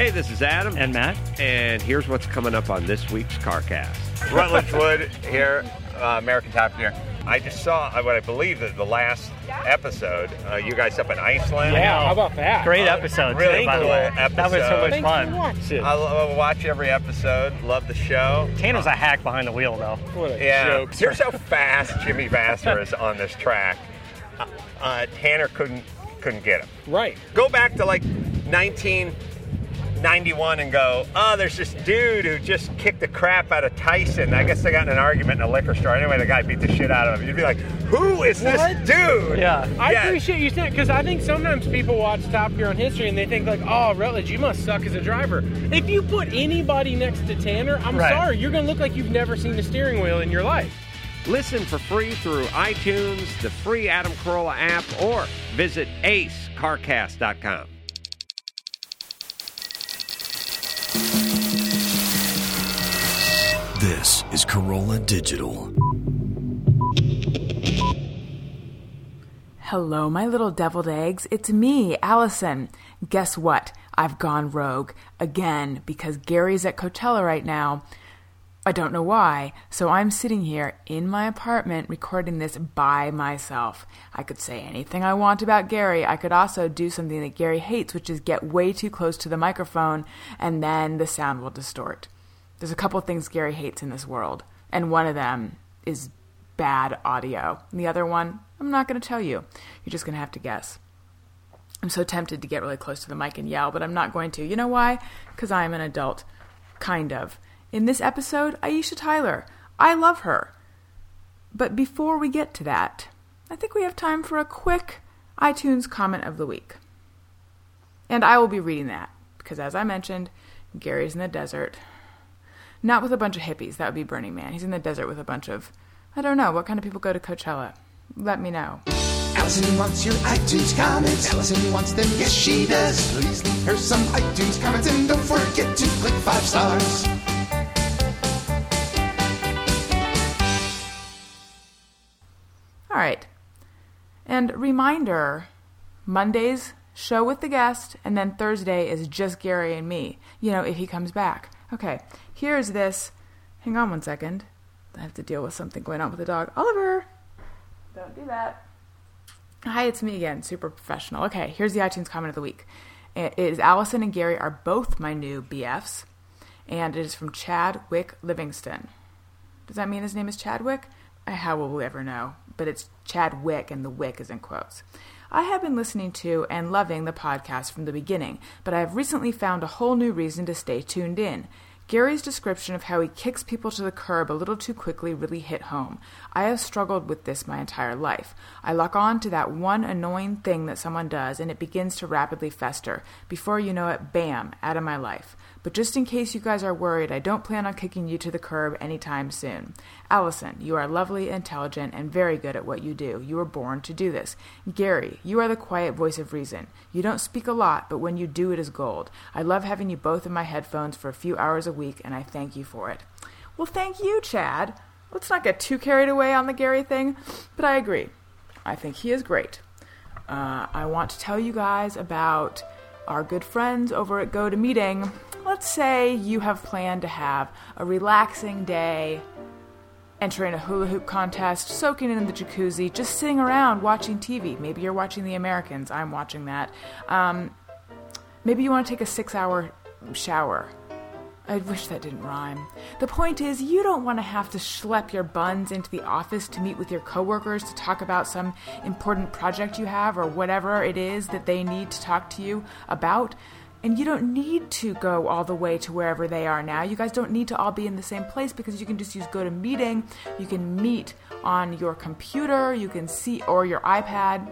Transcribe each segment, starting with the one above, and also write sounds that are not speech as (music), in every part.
Hey, this is Adam. And Matt. And here's what's coming up on this week's CarCast. Rutledge Wood here, uh, American Top Gear. I just saw uh, what I believe that the last episode, uh, you guys up in Iceland. Yeah, how about that? Great Uh, episode, really too, by the way. episode. That was so much Thanks fun. for watching. I lo- watch every episode. Love the show. Tanner's a hack behind the wheel, though. What a Yeah. joke. Here's how fast Jimmy Vasser is on this track. Uh, uh, Tanner couldn't couldn't get him. Right. Go back to like 1991 and go, oh, there's this dude who just kicked the crap out of Tyson. I guess they got in an argument in a liquor store. Anyway, the guy beat the shit out of him. You'd be like, who is this What? dude? Yeah. I Yeah. appreciate you saying because I think sometimes people watch Top Gear on history and they think like, "Oh, Rutledge, you must suck as a driver." If you put anybody next to Tanner, I'm Right. sorry, you're gonna look like you've never seen a steering wheel in your life. Listen for free through iTunes, the free Adam Carolla app, or visit acecarcast.com. This is Carolla Digital. Hello, my little deviled eggs. It's me, Allison. Guess what? I've gone rogue again because Gary's at Coachella right now. I don't know why, so I'm sitting here in my apartment recording this by myself. I could say anything I want about Gary. I could also do something that Gary hates, which is get way too close to the microphone and then the sound will distort. There's a couple things Gary hates in this world, and one of them is bad audio. And the other one, I'm not going to tell you. You're just going to have to guess. I'm so tempted to get really close to the mic and yell, but I'm not going to. You know why? Because I'm an adult. Kind of. In this episode, Aisha Tyler. I love her. But before we get to that, I think we have time for a quick iTunes comment of the week. And I will be reading that, because as I mentioned, Gary's in the desert. Not with a bunch of hippies, that would be Burning Man. He's in the desert with a bunch of, I don't know, what kind of people go to Coachella? Let me know. Allison wants your iTunes comments. Allison wants them, yes she does. Please leave her some iTunes comments and don't forget to click five stars. All right. And reminder Monday's show with the guest, and then Thursday is just Gary and me, you know, if he comes back. Okay, here's this. Hang on one second. I have to deal with something going on with the dog. Oliver! Don't do that. Hi, it's me again, super professional. Okay, here's the iTunes comment of the week. It is Allison and Gary are both my new BFs, and it is from Chad Wick Livingston. Does that mean his name is Chadwick? How will we ever know? But it's Chadwick, and the Wick is in quotes. I have been listening to and loving the podcast from the beginning, but I have recently found a whole new reason to stay tuned in. Gary's description of how he kicks people to the curb a little too quickly really hit home. I have struggled with this my entire life. I lock on to that one annoying thing that someone does, and it begins to rapidly fester. Before you know it, bam, out of my life. But just in case you guys are worried, I don't plan on kicking you to the curb anytime soon. Allison, you are lovely, intelligent, and very good at what you do. You were born to do this. Gary, you are the quiet voice of reason. You don't speak a lot, but when you do, it is gold. I love having you both in my headphones for a few hours a week, and I thank you for it. Well, thank you, Chad. Let's not get too carried away on the Gary thing, but I agree. I think he is great. Uh, I want to tell you guys about our good friends over at GoToMeeting. Let's say you have planned to have a relaxing day, entering a hula hoop contest, soaking in the jacuzzi, just sitting around watching TV. Maybe you're watching The Americans. I'm watching that. Um, maybe you want to take a six hour shower. I wish that didn't rhyme. The point is, you don't want to have to schlep your buns into the office to meet with your coworkers to talk about some important project you have or whatever it is that they need to talk to you about. And you don't need to go all the way to wherever they are now. You guys don't need to all be in the same place because you can just use GoToMeeting. You can meet on your computer, you can see, or your iPad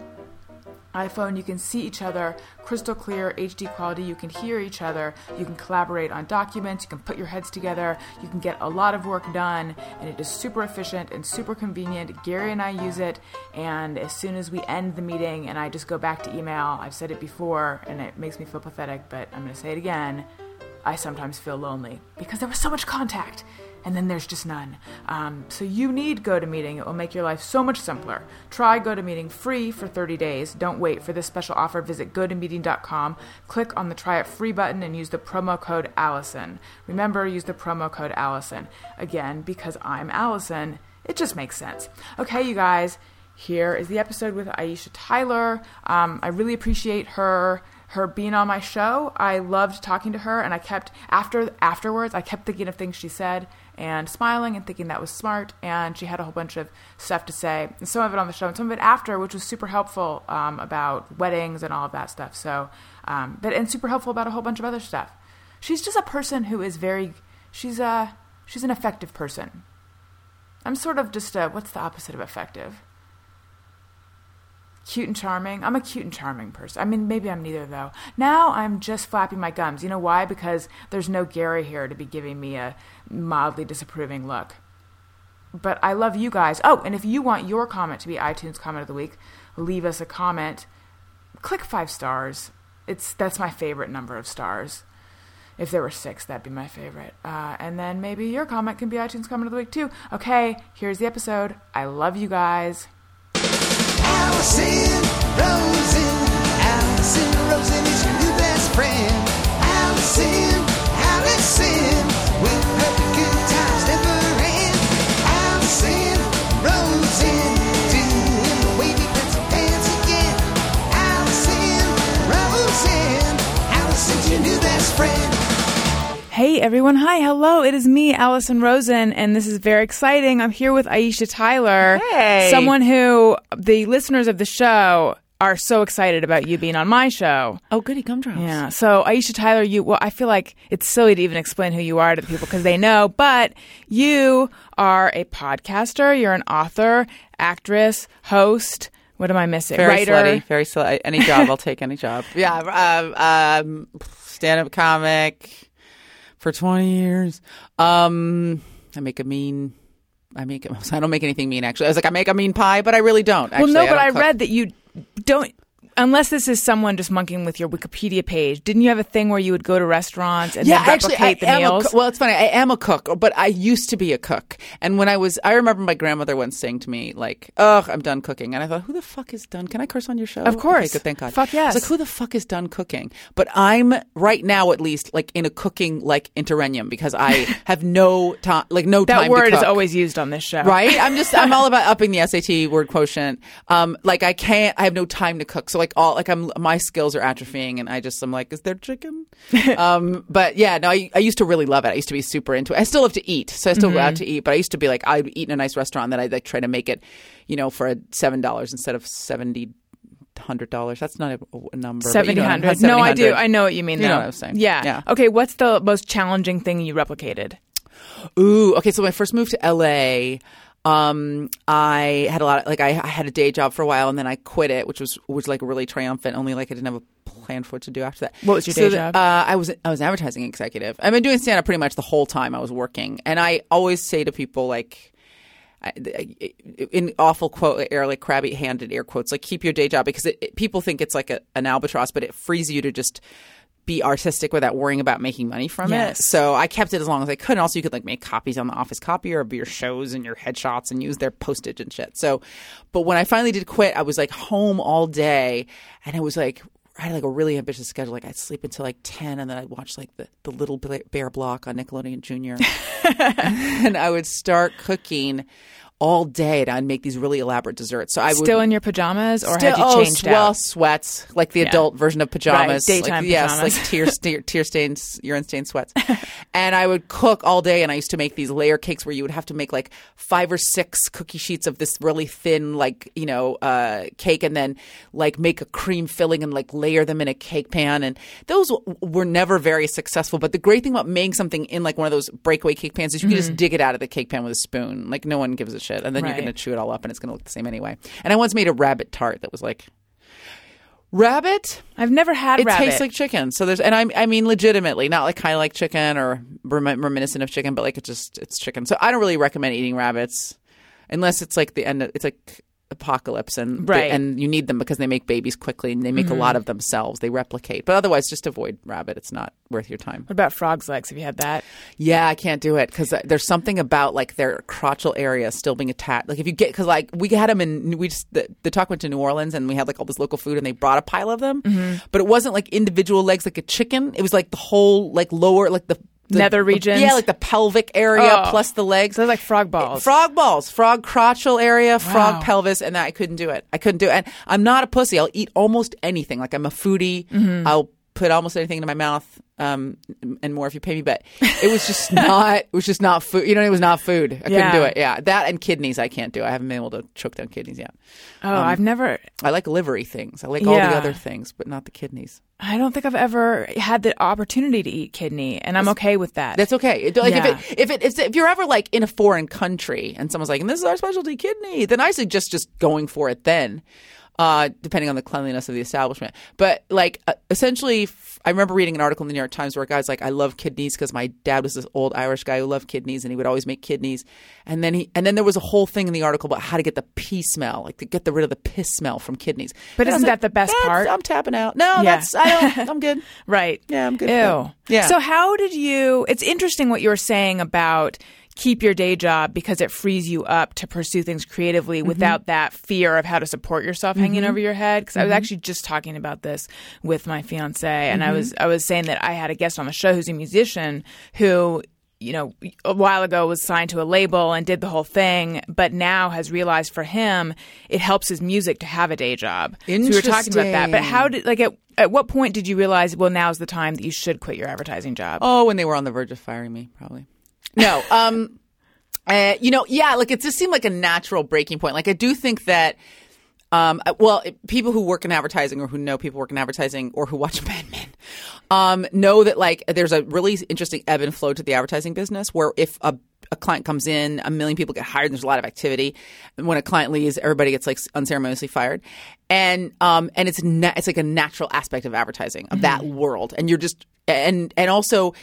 iPhone, you can see each other crystal clear, HD quality. You can hear each other. You can collaborate on documents. You can put your heads together. You can get a lot of work done, and it is super efficient and super convenient. Gary and I use it, and as soon as we end the meeting and I just go back to email, I've said it before, and it makes me feel pathetic, but I'm going to say it again. I sometimes feel lonely because there was so much contact. And then there's just none. Um, so you need GoToMeeting. It will make your life so much simpler. Try GoToMeeting free for 30 days. Don't wait for this special offer. Visit GoToMeeting.com, click on the Try It Free button, and use the promo code Allison. Remember, use the promo code Allison. Again, because I'm Allison, it just makes sense. Okay, you guys, here is the episode with Aisha Tyler. Um, I really appreciate her her being on my show. I loved talking to her, and I kept after afterwards. I kept thinking of things she said and smiling and thinking that was smart. And she had a whole bunch of stuff to say, and some of it on the show, and some of it after, which was super helpful um, about weddings and all of that stuff. So, um, but and super helpful about a whole bunch of other stuff. She's just a person who is very. She's a she's an effective person. I'm sort of just a what's the opposite of effective? Cute and charming. I'm a cute and charming person. I mean, maybe I'm neither though. Now I'm just flapping my gums. You know why? Because there's no Gary here to be giving me a mildly disapproving look. But I love you guys. Oh, and if you want your comment to be iTunes comment of the week, leave us a comment. Click five stars. It's that's my favorite number of stars. If there were six, that'd be my favorite. Uh, and then maybe your comment can be iTunes comment of the week too. Okay, here's the episode. I love you guys. Allison Rosen. Allison Rosen is your new best friend. Allison, Allison, good times never end. Allison Rosen, doing the wavy pencil again. Allison Rosen, your new best friend. Hey everyone, hi, hello. It is me, Allison Rosen, and this is very exciting. I'm here with Aisha Tyler. Hey. Someone who the listeners of the show are so excited about you being on my show. Oh, goody gumdrops. Yeah. So Aisha Tyler, you well, I feel like it's silly to even explain who you are to the people because they know, but you are a podcaster, you're an author, actress, host. What am I missing? Very Writer. slutty. Very slutty. Any job, I'll take any job. Yeah. Um, stand up comic for 20 years. Um, I make a mean. I make. (laughs) I don't make anything mean. Actually, I was like, I make a mean pie, but I really don't. Actually, well, no, but I cook. read that you don't. Unless this is someone just monkeying with your Wikipedia page, didn't you have a thing where you would go to restaurants and yeah, then actually, replicate I the am meals? A, well, it's funny. I am a cook, but I used to be a cook. And when I was, I remember my grandmother once saying to me, like, "Oh, I'm done cooking." And I thought, "Who the fuck is done? Can I curse on your show?" Of Okay, course. good, thank God. Fuck yes. I was like, "Who the fuck is done cooking?" But I'm right now, at least, like in a cooking like interregnum because I (laughs) have no time, like no that time. word to is always used on this show, Right? I'm just I'm all (laughs) about upping the SAT word quotient. Um like I can't I have no time to cook. So like all like I'm my skills are atrophying and I just I'm like, is there chicken? (laughs) um but yeah, no, I, I used to really love it. I used to be super into it. I still love to eat. So I still go out to eat, but I used to be like I'd eat in a nice restaurant that I'd like try to make it, you know, for a seven dollars instead of seventy hundred dollars. That's not a, a number. but you Seventy know, hundred. No, I do. I know what you mean. You know what I was saying. Yeah. Yeah. Okay. What's the most challenging thing you replicated? Ooh, okay. So when I first moved to LA, um, I had a lot of like I, I had a day job for a while, and then I quit it, which was was like really triumphant. Only like I didn't have a plan for what to do after that. What was your So day job? Uh, I was I was an advertising executive. I've been doing stand up pretty much the whole time I was working, and I always say to people like. I- In awful quote, air like crabby handed air quotes, like keep your day job because it, it- people think it's like a, an albatross, but it frees you to just be artistic without worrying about making money from Yes. it. So I kept it as long as I could. And also, you could like make copies on the office copier of your shows and your headshots and use their postage and shit. So, but when I finally did quit, I was like home all day, and it was like. I had like a really ambitious schedule. Like I'd sleep until like ten, and then I'd watch like the, the Little Bear Block on Nickelodeon Junior, (laughs) and I would start cooking all day, and I'd make these really elaborate desserts. So I would Still in your pajamas, or Still, had you oh, changed well, out? sweats like the adult version of pajamas, Right, daytime like, yes, like tear, (laughs) tear, tear stains, urine stained sweats. and I would cook all day, and I used to make these layer cakes where you would have to make like five or six cookie sheets of this really thin, like you know, uh, cake, and then like make a cream filling and like layer them in a cake pan. And those w- were never very successful. But the great thing about making something in like one of those breakaway cake pans is you can just dig it out of the cake pan with a spoon. Like no one gives a shit, and then you're Right. going to chew it all up, and it's going to look the same anyway. And I once made a rabbit tart that was like. Rabbit? I've never had It rabbit. tastes like chicken. So there's, and I, I mean, legitimately, not like kind of like chicken or remi- reminiscent of chicken, but like it just, it's chicken. So I don't really recommend eating rabbits unless it's like the end. Of, it's like apocalypse and they- and you need them because they make babies quickly and they make a lot of themselves. They replicate, but otherwise, just avoid rabbit. It's not worth your time. What about frog's legs? Have you had that? Yeah, I can't do it because there's something about like their crotchal area still being attacked. Like if you get because like we had them in we just the, the talk went to New Orleans and we had like all this local food and they brought a pile of them, Mm-hmm. but it wasn't like individual legs like a chicken. It was like the whole like lower like the. The Nether regions? yeah, like the pelvic area Oh. plus the legs. So they're like frog balls. Frog balls, frog crotchal area, Wow. frog pelvis, and that I couldn't do it. I couldn't do it. And I'm not a pussy. I'll eat almost anything. Like I'm a foodie. Mm-hmm. I'll put almost anything into my mouth, um, and more if you pay me. But it was just (laughs) not. It was just not food. You know, it was not food. I couldn't do it. Yeah, that and kidneys. I can't do. I haven't been able to choke down kidneys yet. oh, I've never. I like livery things. I like all the other things, but not the kidneys. I don't think I've ever had the opportunity to eat kidney, and I'm okay with that. That's okay. It- Like Yeah. if it if it if, if you're ever like in a foreign country and someone's like, "And this is our specialty kidney," then I suggest just going for it then, uh, depending on the cleanliness of the establishment. But like uh, essentially, f- I remember reading an article in the New York Times where a guy's like, "I love kidneys because my dad was this old Irish guy who loved kidneys and he would always make kidneys." And then he and then there was a whole thing in the article about how to get the pee smell, like to get the rid of the piss smell from kidneys. But And isn't like, that the best part?" I'm tapping out. No, Yeah. that's I don't. (laughs) I'm good. Right. Yeah, I'm good Ew. Yeah. So how did you? It's interesting what you were saying about keep your day job because it frees you up to pursue things creatively Mm-hmm. without that fear of how to support yourself hanging over your head. Because I Mm-hmm. was actually just talking about this with my fiance, and Mm-hmm. I was I was saying that I had a guest on the show who's a musician who. You know, a while ago was signed to a label and did the whole thing, but now has realized for him it helps his music to have a day job. So we were talking about that. But how did like at at what point did you realize well now's the time that you should quit your advertising job? Oh, when they were on the verge of firing me, probably. No, um, uh, you know, yeah, like it just seemed like a natural breaking point. Like I do think that, um, well, people who work in advertising or who know people work in advertising or who watch (laughs) Mad Men, um, know that like there's a really interesting ebb and flow to the advertising business where if a a client comes in, a million people get hired, and there's a lot of activity. And when a client leaves, everybody gets like unceremoniously fired, and um and it's na- it's like a natural aspect of advertising of that world, and you're just and and also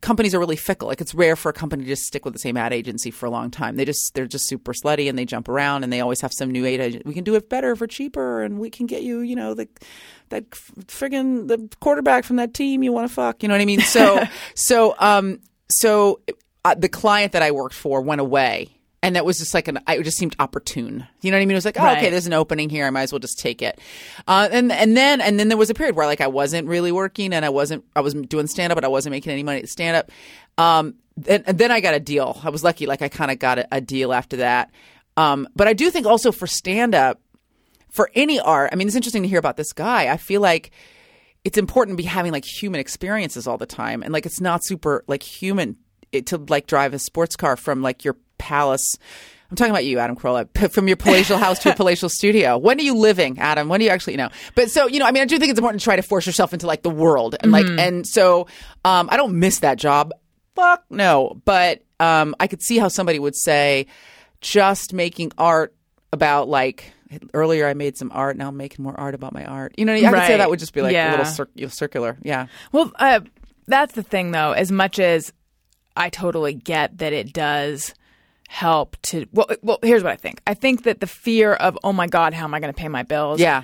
companies are really fickle. Like it's rare for a company to just stick with the same ad agency for a long time. They just they're just super slutty and they jump around and they always have some new ad. We can do it better for cheaper and we can get you, you know, the that friggin' the quarterback from that team you want to fuck. You know what I mean? So (laughs) so um so uh, the client that I worked for went away. And that was just like an, it just seemed opportune. You know what I mean? It was like, oh, okay, there's an opening here. I might as well just take it. Uh, and and then and then there was a period where like I wasn't really working and I wasn't I was doing stand up, but I wasn't making any money at stand up. Um, and, and then I got a deal. I was lucky. Like I kind of got a, a deal after that. Um, but I do think also for stand up, for any art, I mean, it's interesting to hear about this guy. I feel like it's important to be having like human experiences all the time, and like it's not super like human it, to like drive a sports car from like your palace. I'm talking about you, Adam Carolla, (laughs) from your palatial house to a palatial studio. When are you living, Adam? When do you actually, you know? But so, you know, I mean, I do think it's important to try to force yourself into like the world and like, and so, um, I don't miss that job. Fuck no. But, um, I could see how somebody would say just making art about like, earlier I made some art. Now I'm making more art about my art. You know, I could say that would just be like a little cir- circular. Yeah. Well, uh, that's the thing, though. As much as I totally get that it does help to well, well, here's what I think. I think that the fear of oh my god, how am I going to pay my bills? Yeah.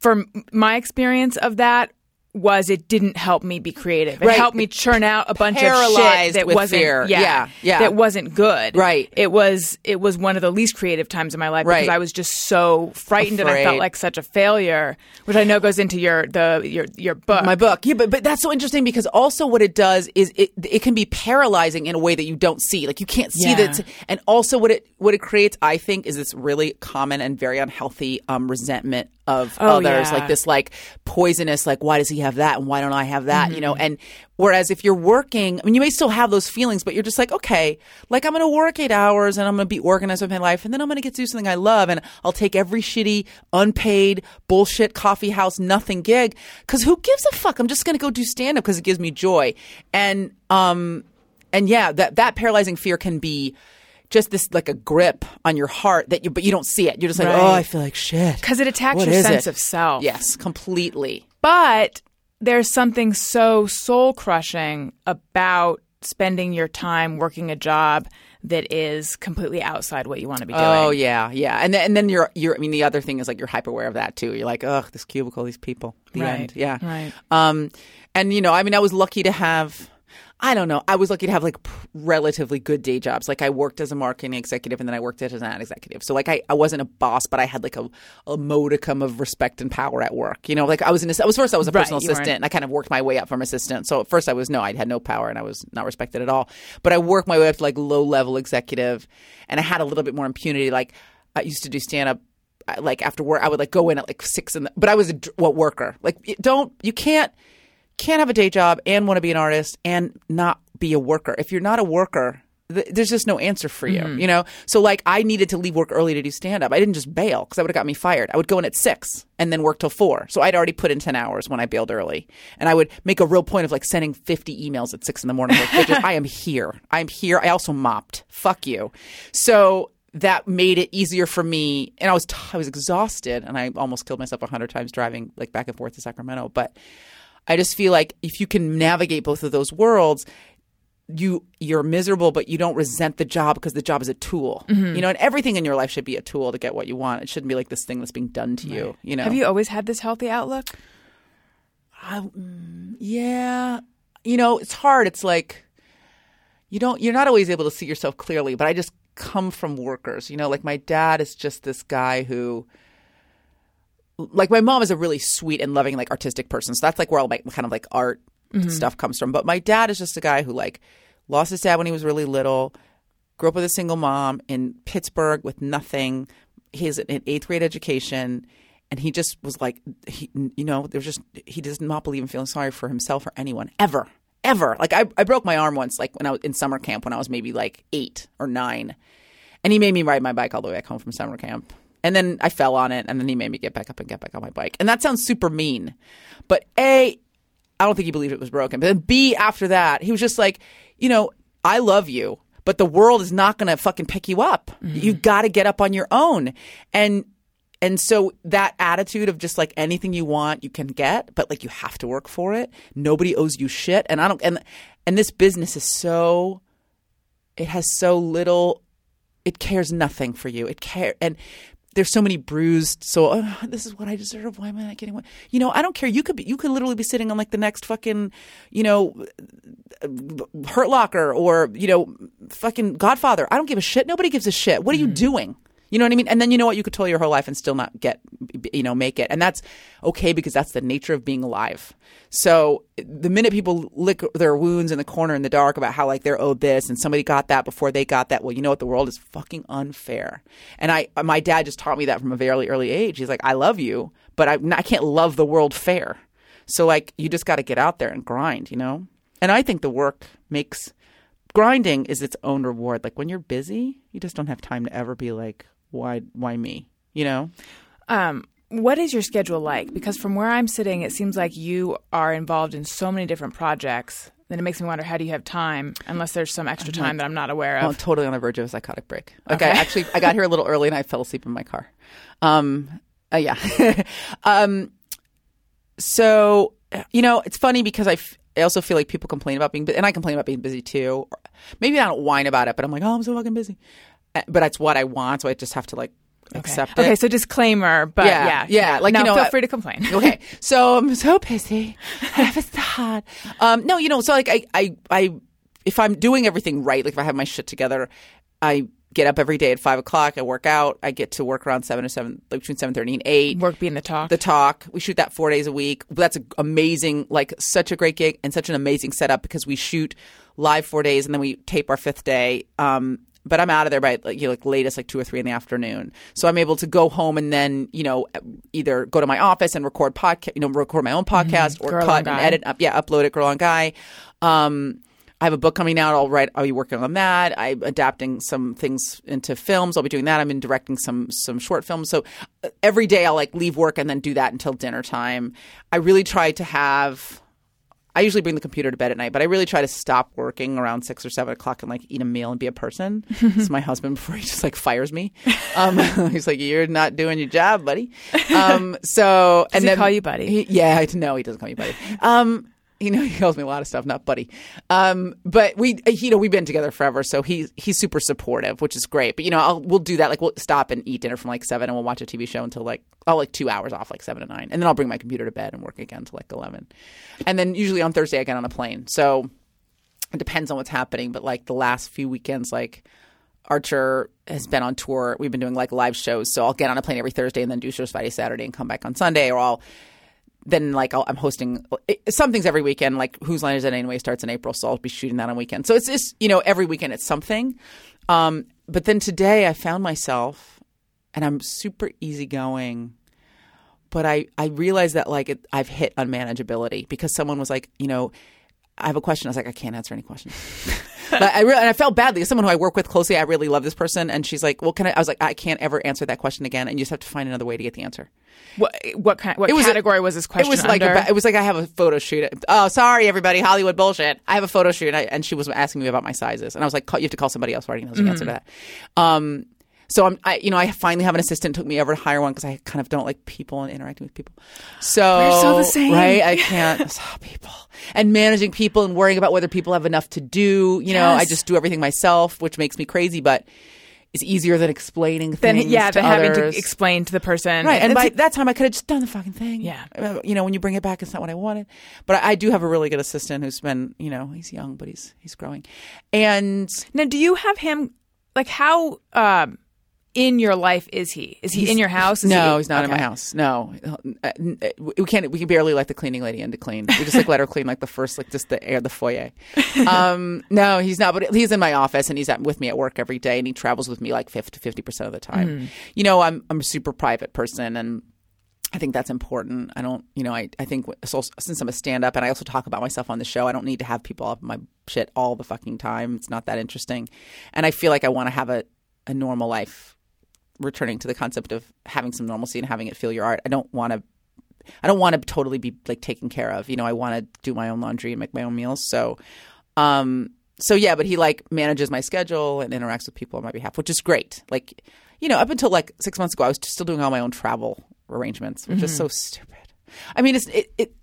From my experience of that was it didn't help me be creative. It Right. helped me churn out a bunch of Paralyzed shit that with wasn't fear. Yeah, Yeah, yeah. that wasn't good. Right. It was it was one of the least creative times of my life Right. because I was just so frightened and I felt like such a failure, which I know goes into your the your your book. my book. Yeah, but but that's so interesting because also what it does is it it can be paralyzing in a way that you don't see. Like you can't see Yeah. that. And also what it what it creates, I think, is this really common and very unhealthy um, resentment of Oh, others. yeah. Like this like poisonous. Like why does he have that and why don't I have that? You know. Mm-hmm. And whereas if you're working, I mean, you may still have those feelings, but you're just like, okay, like I'm going to work eight hours and I'm going to be organized with my life, and then I'm going to get to do something I love, and I'll take every shitty, unpaid, bullshit coffee house, nothing gig, because who gives a fuck? I'm just going to go do stand up because it gives me joy, and um, and yeah, that that paralyzing fear can be. Just this like a grip on your heart that you, but you don't see it. You're just like, Right. oh, I feel like shit. because it attacks What your sense it? of self. Yes, completely. But there's something so soul crushing about spending your time working a job that is completely outside what you want to be doing. Oh yeah, yeah, and then, and then you're you're. I mean, the other thing is like you're hyper aware of that too. You're like, ugh, this cubicle, these people. The Right, end. Yeah. right. Um, and you know, I mean, I was lucky to have. I don't know. I was lucky to have like relatively good day jobs. Like I worked as a marketing executive and then I worked as an ad executive. So like I, I wasn't a boss, but I had like a, a modicum of respect and power at work. You know, like I was an, I was first I was a Right, personal assistant and I kind of worked my way up from assistant. So at first I was no, I had no power and I was not respected at all. But I worked my way up to like low level executive and I had a little bit more impunity. Like I used to do stand up uh, like after work, I would like go in at like six in the, but I was a what worker. Like don't, you can't, can't have a day job and want to be an artist and not be a worker. If you're not a worker, th- there's just no answer for you, mm-hmm. you know? So like I needed to leave work early to do stand up. I didn't just bail because that would have got me fired. I would go in at six and then work till four. So I'd already put in 10 hours when I bailed early. And I would make a real point of like sending 50 emails at six in the morning. Like, bitches, (laughs) I am here. I'm here. I also mopped. Fuck you. So that made it easier for me and i was t- i was exhausted and i almost killed myself a hundred times driving like back and forth to sacramento but i just feel like if you can navigate both of those worlds you you're miserable but you don't resent the job because the job is a tool. Mm-hmm. You know and everything in your life should be a tool to get what you want. It shouldn't be like this thing that's being done to you you know? Have you always had this healthy outlook? I mm, yeah. You know it's hard. It's like you don't you're not always able to see yourself clearly but i just come from workers you know? Like my dad is just this guy who like my mom is a really sweet and loving like artistic person. So that's like where all my kind of like art mm-hmm. stuff comes from. But my dad is just a guy who like lost his dad when he was really little grew up with a single mom in pittsburgh with nothing. He has an eighth grade education and he just was like he you know there's just he does not believe in feeling sorry for himself or anyone ever ever. Like I, I broke my arm once like when i was in summer camp when i was maybe like eight or nine and he made me ride my bike all the way back home from summer camp and then i fell on it and then he made me get back up and get back on my bike. And that sounds super mean but a i don't think he believed it was broken. But then b after that he was just like you know i love you but the world is not going to fucking pick you up. Mm-hmm. You've got to get up on your own. And and so that attitude of just like anything you want you can get but like you have to work for it. Nobody owes you shit. And i don't and and this business is so it has so little it cares nothing for you. It care and there's so many bruised so oh, this is what i deserve. Why am i not getting what you know i don't care. You could be you could literally be sitting on like the next fucking you know hurt locker or you know fucking godfather. I don't give a shit. Nobody gives a shit. What are you mm-hmm. doing you know what I mean? And then you know what? You could toil your whole life and still not get, you know, make it. And that's okay because that's the nature of being alive. So the minute people lick their wounds in the corner in the dark about how like they're owed this and somebody got that before they got that, well, you know what? The world is fucking unfair. And I, my dad just taught me that from a very early age. He's like, I love you, but I, I can't love the world fair. So like, you just got to get out there and grind, you know? And I think the work makes grinding is its own reward. Like when you're busy, you just don't have time to ever be like, why why me? You know? Um, what is your schedule like? Because from where I'm sitting, it seems like you are involved in so many different projects. Then it makes me wonder how do you have time unless there's some extra time that I'm not aware I'm of. totally on the verge of a psychotic break. Like Okay. I actually I got here a little early and I fell asleep in my car. Um uh, yeah. (laughs) um so you know, it's funny because I, f- I also feel like people complain about being busy, and I complain about being busy too. Maybe I don't whine about it, but I'm like, oh, I'm so fucking busy. Uh, But that's what I want, so I just have to like accept it. Okay, so disclaimer, but Yeah, yeah, yeah, like, no, you know, feel free to complain. (laughs) okay, (laughs) so I'm so busy. I have a thought. Um, no, you know, so like I, I, I, if I'm doing everything right, like if I have my shit together, I get up every day at five o'clock. I work out. I get to work around seven to seven, like between seven thirty and eight. Work being the talk. The talk. We shoot that four days a week. That's amazing, like such a great gig and such an amazing setup because we shoot live four days and then we tape our fifth day. Um, but I'm out of there by like, you know, like latest like two or three in the afternoon. So I'm able to go home and then you know either go to my office and record podcast, you know, record my own podcast or Girl cut and Guy. edit up, yeah, upload it, girl on guy. Um, I have a book coming out. I'll write. I'll be working on that. I'm adapting some things into films. I'll be doing that. I'm in directing some some short films. So uh, every day I'll like leave work and then do that until dinner time. I really try to have. I usually bring the computer to bed at night, but I really try to stop working around six or seven o'clock and like eat a meal and be a person. (laughs) it's my husband before he just like fires me. Um, (laughs) he's like, "You're not doing your job, buddy." Um, so (laughs) Does and he then call you buddy? he- yeah, I no, he doesn't call me buddy. Um, you know, (laughs) he calls me a lot of stuff, not buddy. Um, but we, you know, we've been together forever, so he's he's super supportive, which is great. But you know, I'll, we'll do that. Like we'll stop and eat dinner from like seven, and we'll watch a TV show until like oh, like two hours off, like seven to nine, and then I'll bring my computer to bed and work again till like eleven, and then usually on Thursday I get on a plane. So it depends on what's happening, but like the last few weekends, like Archer has been on tour. We've been doing like live shows, so I'll get on a plane every Thursday and then do shows Friday, Saturday, and come back on Sunday, or I'll then like I'll, I'm hosting it, some things every weekend. Like Whose Line Is It Anyway starts in April, so I'll be shooting that on weekends. So it's just you know every weekend it's something. Um, but then today I found myself, and I'm super easygoing. But I, I realized that like it, I've hit unmanageability because someone was like, you know, I have a question. I was like, I can't answer any questions. but I really, and I felt badly. As someone who I work with closely, I really love this person, and she's like, "Well, can I?" I was like, "I can't ever answer that question again, and you just have to find another way to get the answer." What what kind? What It was a- category was this question It was like a, it was like I have a photo shoot. Oh, sorry, everybody, Hollywood bullshit. I have a photo shoot, and, I, and she was asking me about my sizes, and I was like, "Call- "You have to call somebody else who already knows the answer to that." Um, so I'm, I, you know, I finally have an assistant. It took me ever to hire one because I kind of don't like people and interacting with people. So We're so the same. right? I (laughs) can't people and managing people and worrying about whether people have enough to do. You know, I just do everything myself, which makes me crazy, but. It's easier than explaining then things. yeah, to then having to explain to the person. Right, and by that time I could have just done the fucking thing. Yeah. Uh, you know, when you bring it back, it's not what I wanted. But I, I do have a really good assistant who's been, you know, he's young, but he's he's growing. And now, do you have him? Like, how um, in your life is he? Is he in your house? Is no, he- he's not in my house. No, we can't. We can barely let the cleaning lady in to clean. We just like let her clean like the first, like just the air, the foyer. (laughs) Um, no, he's not. But he's in my office and he's at, with me at work every day, and he travels with me like fifty percent of the time. Mm-hmm. You know, I'm I'm a super private person and. I think that's important. I don't, you know, I, I think so, since I'm a stand up and I also talk about myself on the show, I don't need to have people up my shit all the fucking time. It's not that interesting. And I feel like I want to have a, a normal life, returning to the concept of having some normalcy and having it feel your art. I don't want to. I don't want to totally be like taken care of. You know, I want to do my own laundry and make my own meals. So, um, so yeah, but he like manages my schedule and interacts with people on my behalf, which is great. Like, you know, up until like six months ago, I was still doing all my own travel arrangements, which is so stupid. I mean, it's it, it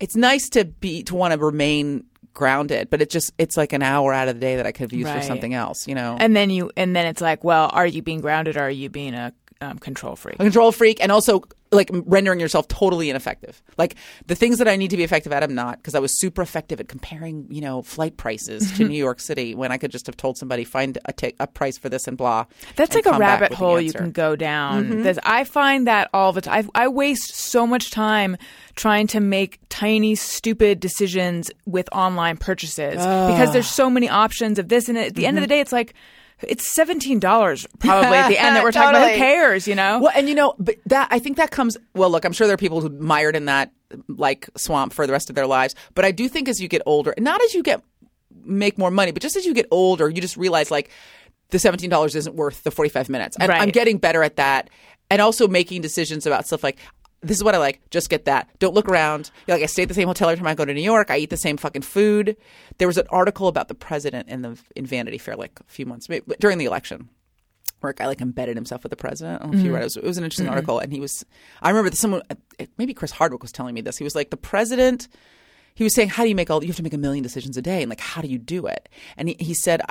it's nice to be to want to remain grounded, but it just it's like an hour out of the day that I could have used for something else. You know, And then you, and then it's like, well, are you being grounded or are you being a um, control freak? a control freak and also like rendering yourself totally ineffective. Like the things that I need to be effective at, I'm not because I was super effective at comparing, you know, flight prices to (laughs) New York City when I could just have told somebody find a, ta- a price for this and blah. That's and like a rabbit hole you. Mm-hmm. can go down. There's- I find that all the time. I, I waste so much time trying to make tiny, stupid decisions with online purchases because there's so many options of this. And at the end of Mm-hmm. the day, it's like, it's seventeen dollars probably at the end that we're talking about. Who (laughs) cares? You know? Well, and you know, but that I think that comes. Well, look, I'm sure there are people who mired in that like swamp for the rest of their lives. But I do think as you get older, not as you get make more money, but just as you get older, you just realize like the seventeen dollars isn't worth the forty five minutes. And I'm getting better at that, and also making decisions about stuff like. This is what I like. Just get that. Don't look around. Like I stay at the same hotel every time I go to New York. I eat the same fucking food. There was an article about the president in the in Vanity Fair like a few months maybe, during the election where a guy like embedded himself with the president. I don't know if you mm-hmm. read it. It was, it was an interesting mm-hmm. article, and he was. I remember that someone, uh, maybe Chris Hardwick was telling me this. He was like the president. He was saying, "How do you make all? You have to make a million decisions a day, and like, how do you do it?" And he, he said,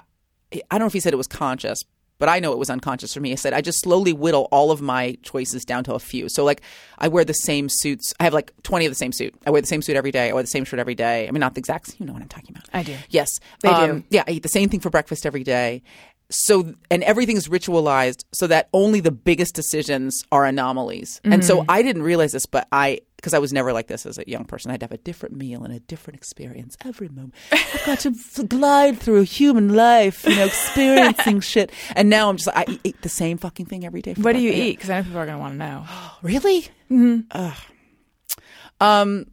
I don't know if he said it was conscious, but I know it was unconscious for me. I said I just slowly whittle all of my choices down to a few. So like, I wear the same suits. I have like twenty of the same suit. I wear the same suit every day. I wear the same shirt every day. I mean, not the exact. You know what I'm talking about. I do. Yes, They do. Um, Yeah, I eat the same thing for breakfast every day. So and everything's ritualized so that only the biggest decisions are anomalies. And Mm. so I didn't realize this, but I because I was never like this as a young person. I'd have a different meal and a different experience every moment. I've got to (laughs) glide through human life, you know, experiencing (laughs) shit. And now I'm just like, I eat, the same fucking thing every day. for what do you breakfast. eat? Because I know people are going to want to know. (gasps) Really? Mm-hmm. Um,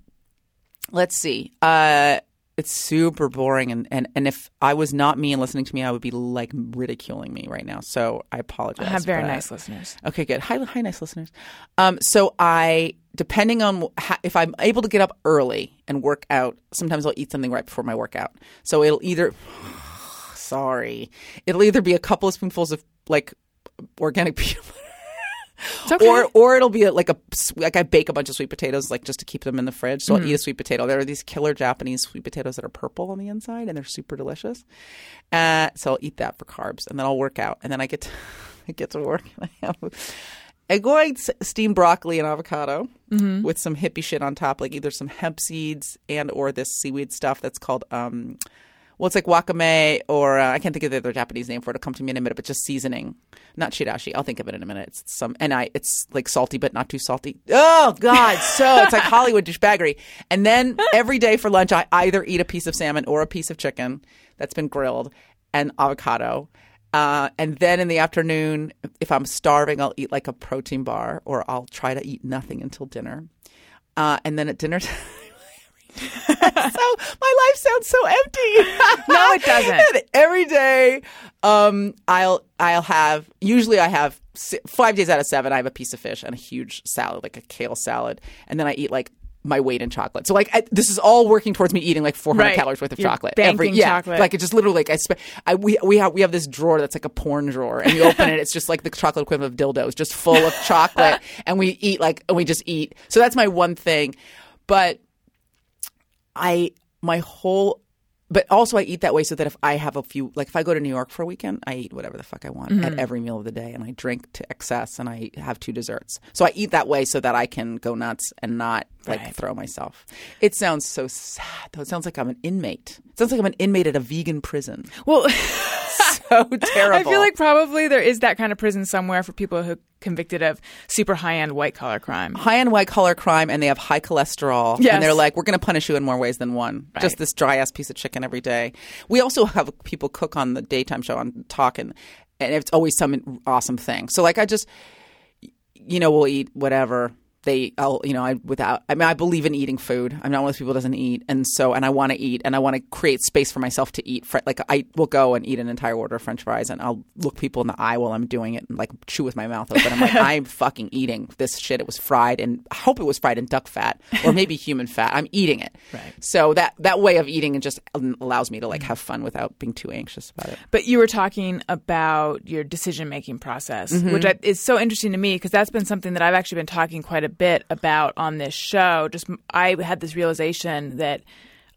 let's see. Uh, it's super boring, and, and and if I was not me and listening to me, I would be like ridiculing me right now. So I apologize. I have very but- nice listeners. Okay, good. Hi, hi, nice listeners. Um, so I, depending on ha- if I'm able to get up early and work out, sometimes I'll eat something right before my workout. So it'll either, (sighs) sorry, it'll either be a couple of spoonfuls of like organic (laughs) peanut butter okay. Or or it'll be like a like I bake a bunch of sweet potatoes like just to keep them in the fridge. So I'll Mm-hmm. eat a sweet potato. There are these killer Japanese sweet potatoes that are purple on the inside and they're super delicious. Uh, so I'll eat that for carbs and then I'll work out and then I get to, (laughs) I get to work and I have I go and steam broccoli and avocado Mm-hmm. with some hippie shit on top, like either some hemp seeds and or this seaweed stuff that's called um, well, it's like wakame, or uh, I can't think of the other Japanese name for it. It'll come to me in a minute, but just seasoning, not shirashi. I'll think of it in a minute. It's some, and I, it's like salty, but not too salty. Oh God, so it's like Hollywood douchebaggery. And then every day for lunch, I either eat a piece of salmon or a piece of chicken that's been grilled, and avocado. Uh, and then in the afternoon, if I'm starving, I'll eat like a protein bar, or I'll try to eat nothing until dinner. Uh, and then at dinner (laughs) time. (laughs) so my life sounds so empty. (laughs) No, it doesn't. (laughs) And Every day, um, I'll I'll have usually I have five days out of seven. I have a piece of fish and a huge salad, like a kale salad, and then I eat like my weight in chocolate. So like I, this is all working towards me eating like 400 Right. calories worth of You're chocolate banking yeah, chocolate. Like it just literally like I, spe- I we we have we have this drawer that's like a porn drawer, and you open it, it's just like the chocolate equivalent of dildos, just full of chocolate, (laughs) and we eat like and we just eat. So that's my one thing, but. I my whole but also I eat that way so that if I have a few like if I go to New York for a weekend, I eat whatever the fuck I want at mm-hmm. every meal of the day and I drink to excess and I have two desserts. So I eat that way so that I can go nuts and not like Right. throw myself. It sounds so sad though. It sounds like I'm an inmate. It sounds like I'm an inmate at a vegan prison. well, (laughs) So (laughs) terrible. I feel like probably there is that kind of prison somewhere for people who are convicted of super high end white collar crime. high end white collar crime and they have high cholesterol Yes. and they're like we're going to punish you in more ways than one Right. just this dry ass piece of chicken every day we also have people cook on the daytime show on talk and and it's always some awesome thing so like i just you know we'll eat whatever they I'll you know I without I mean I believe in eating food. I'm not one of those people who doesn't eat and so and I want to eat and I want to create space for myself to eat. Like I will go and eat an entire order of French fries and I'll look people in the eye while I'm doing it and like chew with my mouth open. I'm like (laughs) I'm fucking eating this shit. It was fried and I hope it was fried in duck fat or maybe human fat. I'm eating it. Right. So that that way of eating it just allows me to like have fun without being too anxious about it. But you were talking about your decision making process, Mm-hmm. which is so interesting to me because that's been something that I've actually been talking quite a bit about on this show. Just I had this realization that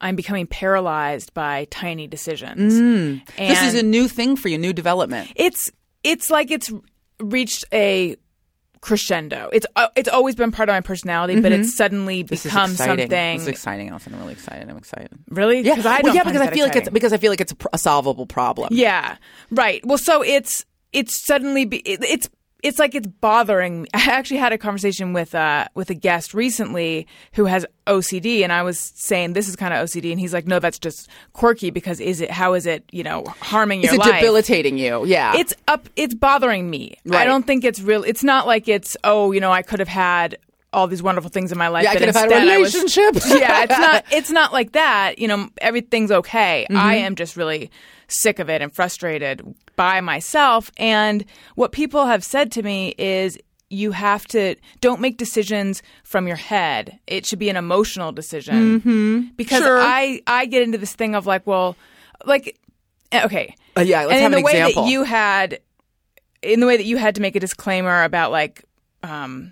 I'm becoming paralyzed by tiny decisions. And Mm. this is a new thing for you, new development. it's it's like it's reached a crescendo. It's uh, it's always been part of my personality, but it's suddenly Mm-hmm. This is become exciting. something. This is exciting, Allison. I'm really excited. I'm excited. really? Yeah, I well, yeah, because I feel like it's because I feel like it's a, pr- a solvable problem. Yeah, right. Well, so it's it's suddenly be, it, it's it's like it's bothering me. (laughs) I actually had a conversation with uh with a guest recently who has OCD, and I was saying this is kind of OCD, and he's like, no, that's just quirky because is it how is it you know harming Is your it life? debilitating you? Yeah. It's up. It's bothering me. I don't think it's real. It's not like it's oh you know I could have had all these wonderful things in my life. Yeah, I could have had a I was- (laughs) yeah, it's not. (laughs) It's not like that. You know, everything's okay. Mm-hmm. I am just really sick of it and frustrated by myself. And what people have said to me is. You have to don't make decisions from your head. It should be an emotional decision. Mm-hmm. Because Sure. I I get into this thing of like, well, like, eh, okay, Uh, yeah, let's and have in an the way example. that you had in the way that you had to make a disclaimer about like um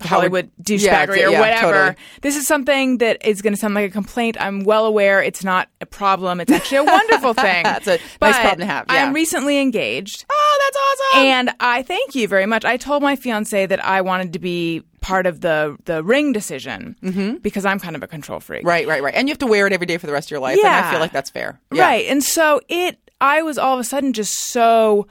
Hollywood yeah, douchebaggery or yeah, whatever. totally. This is something that is going to sound like a complaint. I'm well aware it's not a problem. It's actually a wonderful thing. (laughs) That's a nice problem to have, yeah. I'm recently engaged, oh, that's awesome. and I thank you very much. I told my fiance that I wanted to be part of the the ring decision because I'm kind of a control freak. Mm-hmm. right, right, right. And you have to wear it every day for the rest of your life. And I feel like that's fair. Yeah. Right. And so it, I was all of a sudden just so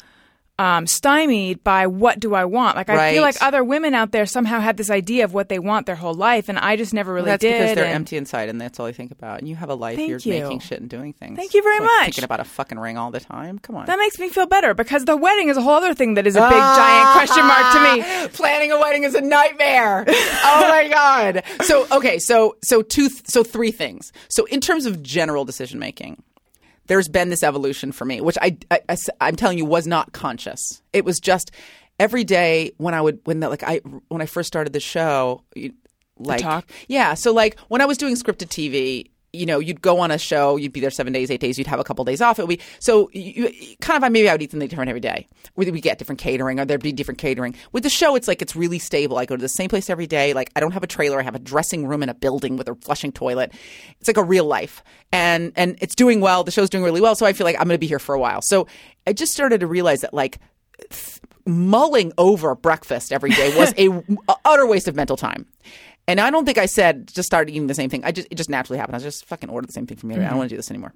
um, stymied by what do I want? Like, I Right. feel like other women out there somehow had this idea of what they want their whole life, and I just never really Well, that's did. because they're empty inside, and that's all they think about. And you have a life. Thank You're you. making shit and doing things. Thank you very like much. Thinking about a fucking ring all the time. Come on. That makes me feel better because the wedding is a whole other thing that is a big giant question mark to me. (laughs) Planning a wedding is a nightmare. oh my (laughs) god. So okay, so so two so three things. So in terms of general decision making, there's been this evolution for me, which I, I, I am telling you was not conscious. It was just every day when I would when the, like I when I first started the show, like talk? yeah. So like when I was doing scripted TV. You know, you'd go on a show, you'd be there seven days, eight days, you'd have a couple days off. It would be so you, kind of maybe I would eat something different every day. We we get different catering, or there'd be different catering. With the show, it's like it's really stable. I go to the same place every day. Like I don't have a trailer. I have a dressing room in a building with a flushing toilet. It's like a real life, and and it's doing well. The show's doing really well, so I feel like I'm going to be here for a while. So I just started to realize that like mulling over breakfast every day was (laughs) a utter waste of mental time. And I don't think I said just started eating the same thing. I just it just naturally happened. I was just fucking order the same thing for me. I don't mm-hmm. want to do this anymore.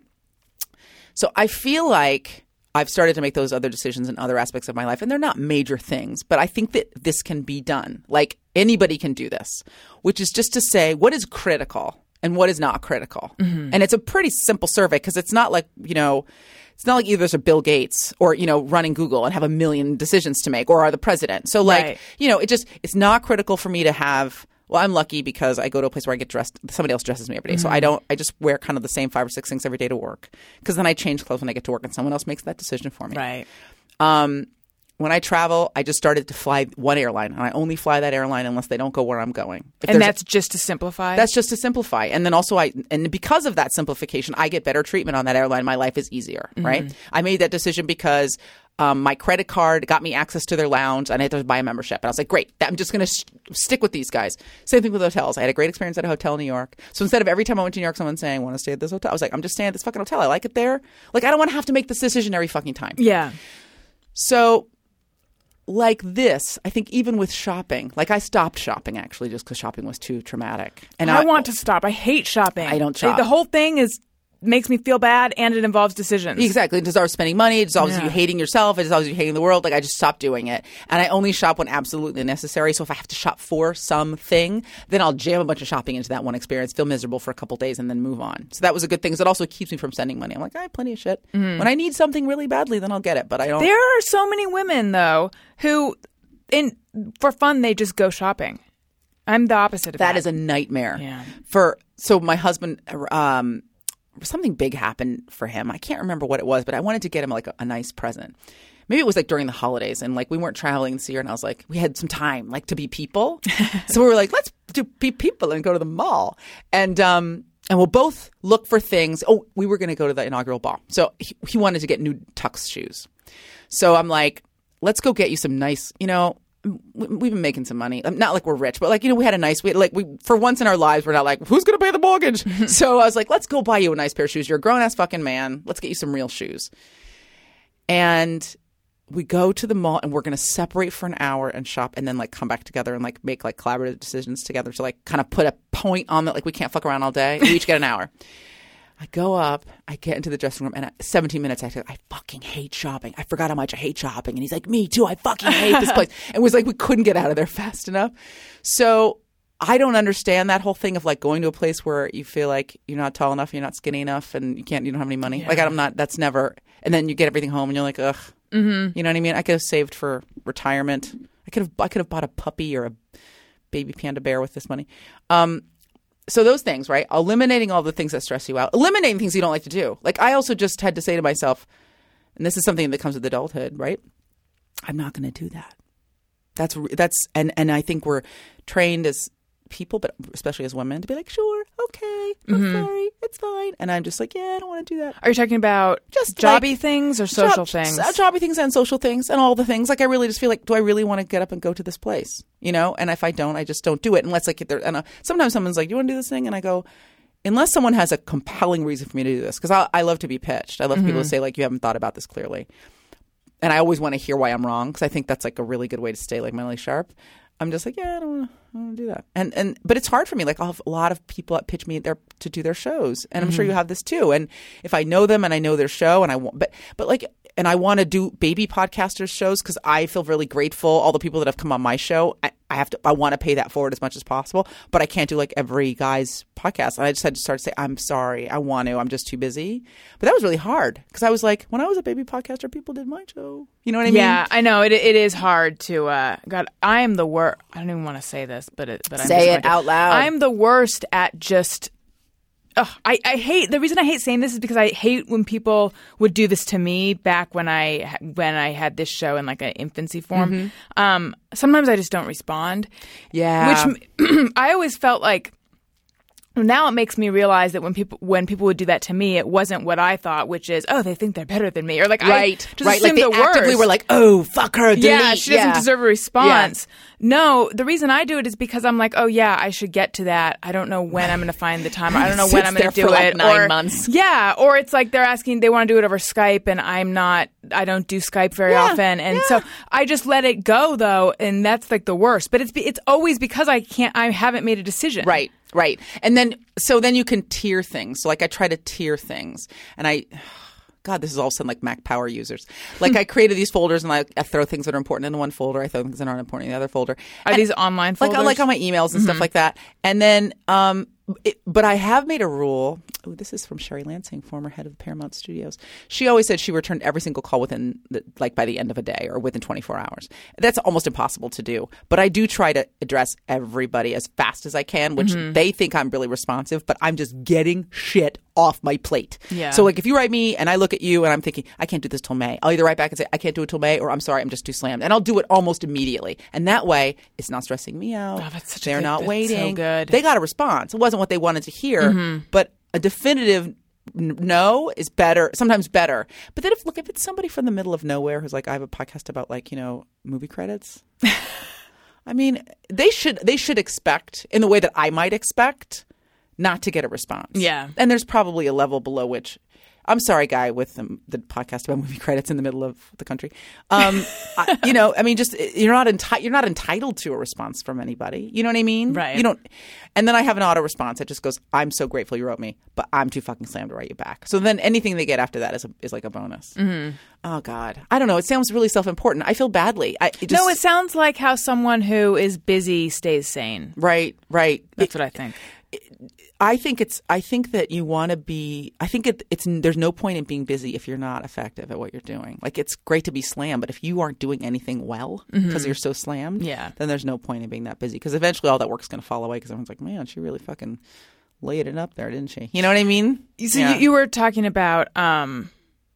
So I feel like I've started to make those other decisions in other aspects of my life, and they're not major things, but I think that this can be done. Like anybody can do this, which is just to say what is critical and what is not critical. Mm-hmm. And it's a pretty simple survey because it's not like, you know, it's not like either there's a Bill Gates or, you know, running Google and have a million decisions to make or are the president. So like, Right. you know, it just it's not critical for me to have well, I'm lucky because I go to a place where I get dressed. Somebody else dresses me every day, so I don't. I just wear kind of the same five or six things every day to work. Because then I change clothes when I get to work, and someone else makes that decision for me. Right. Um, when I travel, I just started to fly one airline, and I only fly that airline unless they don't go where I'm going. If And that's just to simplify. that's just to simplify. And then also I and because of that simplification, I get better treatment on that airline. My life is easier, right? I made that decision because um, my credit card got me access to their lounge and I had to buy a membership. And I was like, great, I'm just going to sh- stick with these guys. Same thing with hotels. I had a great experience at a hotel in New York. So instead of every time I went to New York, someone saying, want to stay at this hotel, I was like, I'm just staying at this fucking hotel. I like it there. Like, I don't want to have to make this decision every fucking time. yeah. So, like this, I think even with shopping, like I stopped shopping actually just because shopping was too traumatic. And I, want to stop. I hate shopping. I don't shop. The whole thing is makes me feel bad, and it involves decisions. Exactly. It dissolves spending money. It dissolves Yeah. you hating yourself. It dissolves you hating the world. Like I just stopped doing it. And I only shop when absolutely necessary. So if I have to shop for something, then I'll jam a bunch of shopping into that one experience, feel miserable for a couple days, and then move on. So that was a good thing. 'cause It also keeps me from spending money. I'm like, I have plenty of shit. Mm-hmm. When I need something really badly, then I'll get it. But I don't. There are so many women though who, in for fun, they just go shopping. I'm the opposite of that. that is a nightmare. Yeah. For so my husband, um, something big happened for him. I can't remember what it was, but I wanted to get him like a, a nice present. Maybe it was like during the holidays, and like we weren't traveling this year, and I was like, we had some time like to be people, (laughs) so we were like, let's do be people and go to the mall, and um. And we'll both look for things. Oh, we were going to go to the inaugural ball. So he, he wanted to get new tux shoes. So I'm like, let's go get you some nice, you know, we've been making some money. Um, Not like we're rich, but like, you know, we had a nice, we like, we, for once in our lives, we're not like, who's going to pay the mortgage? (laughs) so I was like, let's go buy you a nice pair of shoes. You're a grown ass fucking man. Let's get you some real shoes. And we go to the mall and we're going to separate for an hour and shop and then like come back together and like make like collaborative decisions together to like kind of put a point on that. Like we can't fuck around all day. We each get an hour. I go up, I get into the dressing room, and at 17 minutes, I said, I fucking hate shopping. I forgot how much I hate shopping. And he's like, Me too. I fucking hate this (laughs) place. And it was like, we couldn't get out of there fast enough. So I don't understand that whole thing of like going to a place where you feel like you're not tall enough, you're not skinny enough, and you can't, you don't have any money. Like, I'm not, that's never, and then you get everything home and you're like, ugh. Mm-hmm. You know what I mean? I could have saved for retirement. I could have, I could have bought a puppy or a baby panda bear with this money. Um, so those things, right? Eliminating all the things that stress you out, eliminating things you don't like to do. Like I also just had to say to myself, and this is something that comes with adulthood, right? I'm not going to do that. That's that's and and I think we're trained as people, but especially as women, to be like, sure, okay, I'm sorry, it's fine, and I'm just like, yeah, I don't want to do that. Are you talking about Just jobby like- things or social Job- things? uh, jobby things and social things and all the things. Like I really just feel like, do I really want to get up and go to this place? You know, and if I don't, I just don't do it unless like there. And uh, sometimes someone's like, "Do you want to do this thing?" And I go, unless someone has a compelling reason for me to do this, because I, I love to be pitched. I love Mm-hmm. people to say like, "You haven't thought about this clearly," and I always want to hear why I'm wrong because I think that's like a really good way to stay like mentally sharp. I'm just like, yeah, I don't want to, don't want to do that, and and but it's hard for me. Like I'll have a lot of people that pitch me there to do their shows, and I'm sure mm-hmm. you have this too. And if I know them and I know their show, and I want, but but like, and I want to do baby podcasters shows because I feel really grateful. All the people that have come on my show, I, I have to, I want to pay that forward as much as possible, but I can't do like every guy's podcast. And I just had to start to say, I'm sorry, I want to, I'm just too busy. But that was really hard because I was like, when I was a baby podcaster, people did my show. You know what I mean? yeah, I know it. It is hard to. Uh, God, I am the worst. I don't even want to say this, but it, but I'm Say it out loud. I'm the worst at just. Ugh, I, I hate the reason I hate saying this is because I hate when people would do this to me back when I when I had this show in like an infancy form. Mm-hmm. Um, sometimes I just don't respond. Yeah. Which (clears throat) I always felt like now it makes me realize that when people when people would do that to me, it wasn't what I thought, which is oh they think they're better than me or like Right, I just right. Like they the actively worst. were like, "Oh, fuck her." Delete. yeah, she doesn't Yeah. deserve a response. No, the reason I do it is because I'm like, oh yeah, I should get to that. I don't know when I'm going to find the time. I don't know (laughs) when I'm going to do like, it. nine or, months. Yeah, or it's like they're asking, they want to do it over Skype, and I'm not. I don't do Skype very Yeah, often, and so I just let it go though, and that's like the worst. But it's it's always because I can't. I haven't made a decision. Right, right. And then so then you can tier things. So like I try to tier things, and I. (sighs) God, this is all of a sudden like Mac Power users. Like (laughs) I created these folders, and I, I throw things that are important in one folder. I throw things that aren't important in the other folder. Are And- these online like folders? Mm-hmm. like on my emails and stuff like that. And then, um, it, but I have made a rule. Oh, this is from Sherry Lansing, former head of Paramount Studios. She always said she returned every single call within, the, like, by the end of a day or within 24 hours. That's almost impossible to do. But I do try to address everybody as fast as I can, which Mm-hmm. they think I'm really responsive, but I'm just getting shit off my plate. Yeah. So, like, if you write me and I look at you and I'm thinking, I can't do this till May, I'll either write back and say, I can't do it till May, or I'm sorry, I'm just too slammed. And I'll do it almost immediately. And that way, it's not stressing me out. Oh, that's such They're good- not that's so waiting. good. They got a response. It wasn't what they wanted to hear, mm-hmm. but a definitive no is better, sometimes better. But then if look if it's somebody from the middle of nowhere who's like, I have a podcast about like you know movie credits. (laughs) I mean, they should they should expect in the way that I might expect not to get a response. Yeah. and there's probably a level below which. I'm sorry, guy with the, the podcast about movie (laughs) credits in the middle of the country. Um, (laughs) I, you know, I mean, just you're not enti- you're not entitled to a response from anybody. You know what I mean? Right. You don't. And then I have an auto response that just goes, "I'm so grateful you wrote me, but I'm too fucking slammed to write you back." So then anything they get after that is a, is like a bonus. Mm-hmm. Oh God, I don't know. It sounds really self important. I feel badly. I, it just, no, it sounds like how someone who is busy stays sane. right, right. That's what I think. I think it's. I think that you want to be. I think it, it's. There's no point in being busy if you're not effective at what you're doing. Like it's great to be slammed, but if you aren't doing anything well because you're so slammed, Mm-hmm. Yeah. then there's no point in being that busy because eventually all that work's going to fall away because everyone's like, man, she really fucking laid it up there, didn't she? You know what I mean? So Yeah. you, you were talking about. um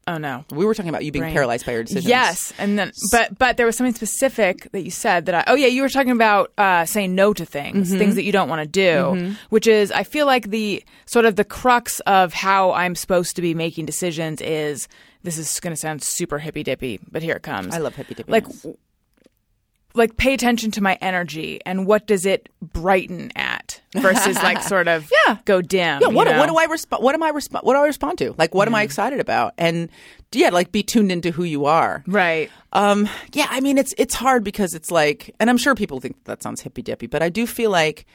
Oh no. we were talking about you being Brain. paralyzed by your decisions. Yes, and then but but there was something specific that you said that I oh yeah you were talking about uh, saying no to things Mm-hmm. things that you don't want to do which is I feel like the sort of the crux of how I'm supposed to be making decisions is this is going to sound super hippy dippy but here it comes I love hippy dippy. like like pay attention to my energy and what does it brighten at versus like (laughs) sort of Yeah. go dim Yeah, what, you know? what do I respond? What am I respond? What do I respond to? Like, what am I excited about? And yeah, like be tuned into who you are. right Um, yeah, I mean, it's it's hard because it's like, and I'm sure people think that sounds hippy dippy, but I do feel like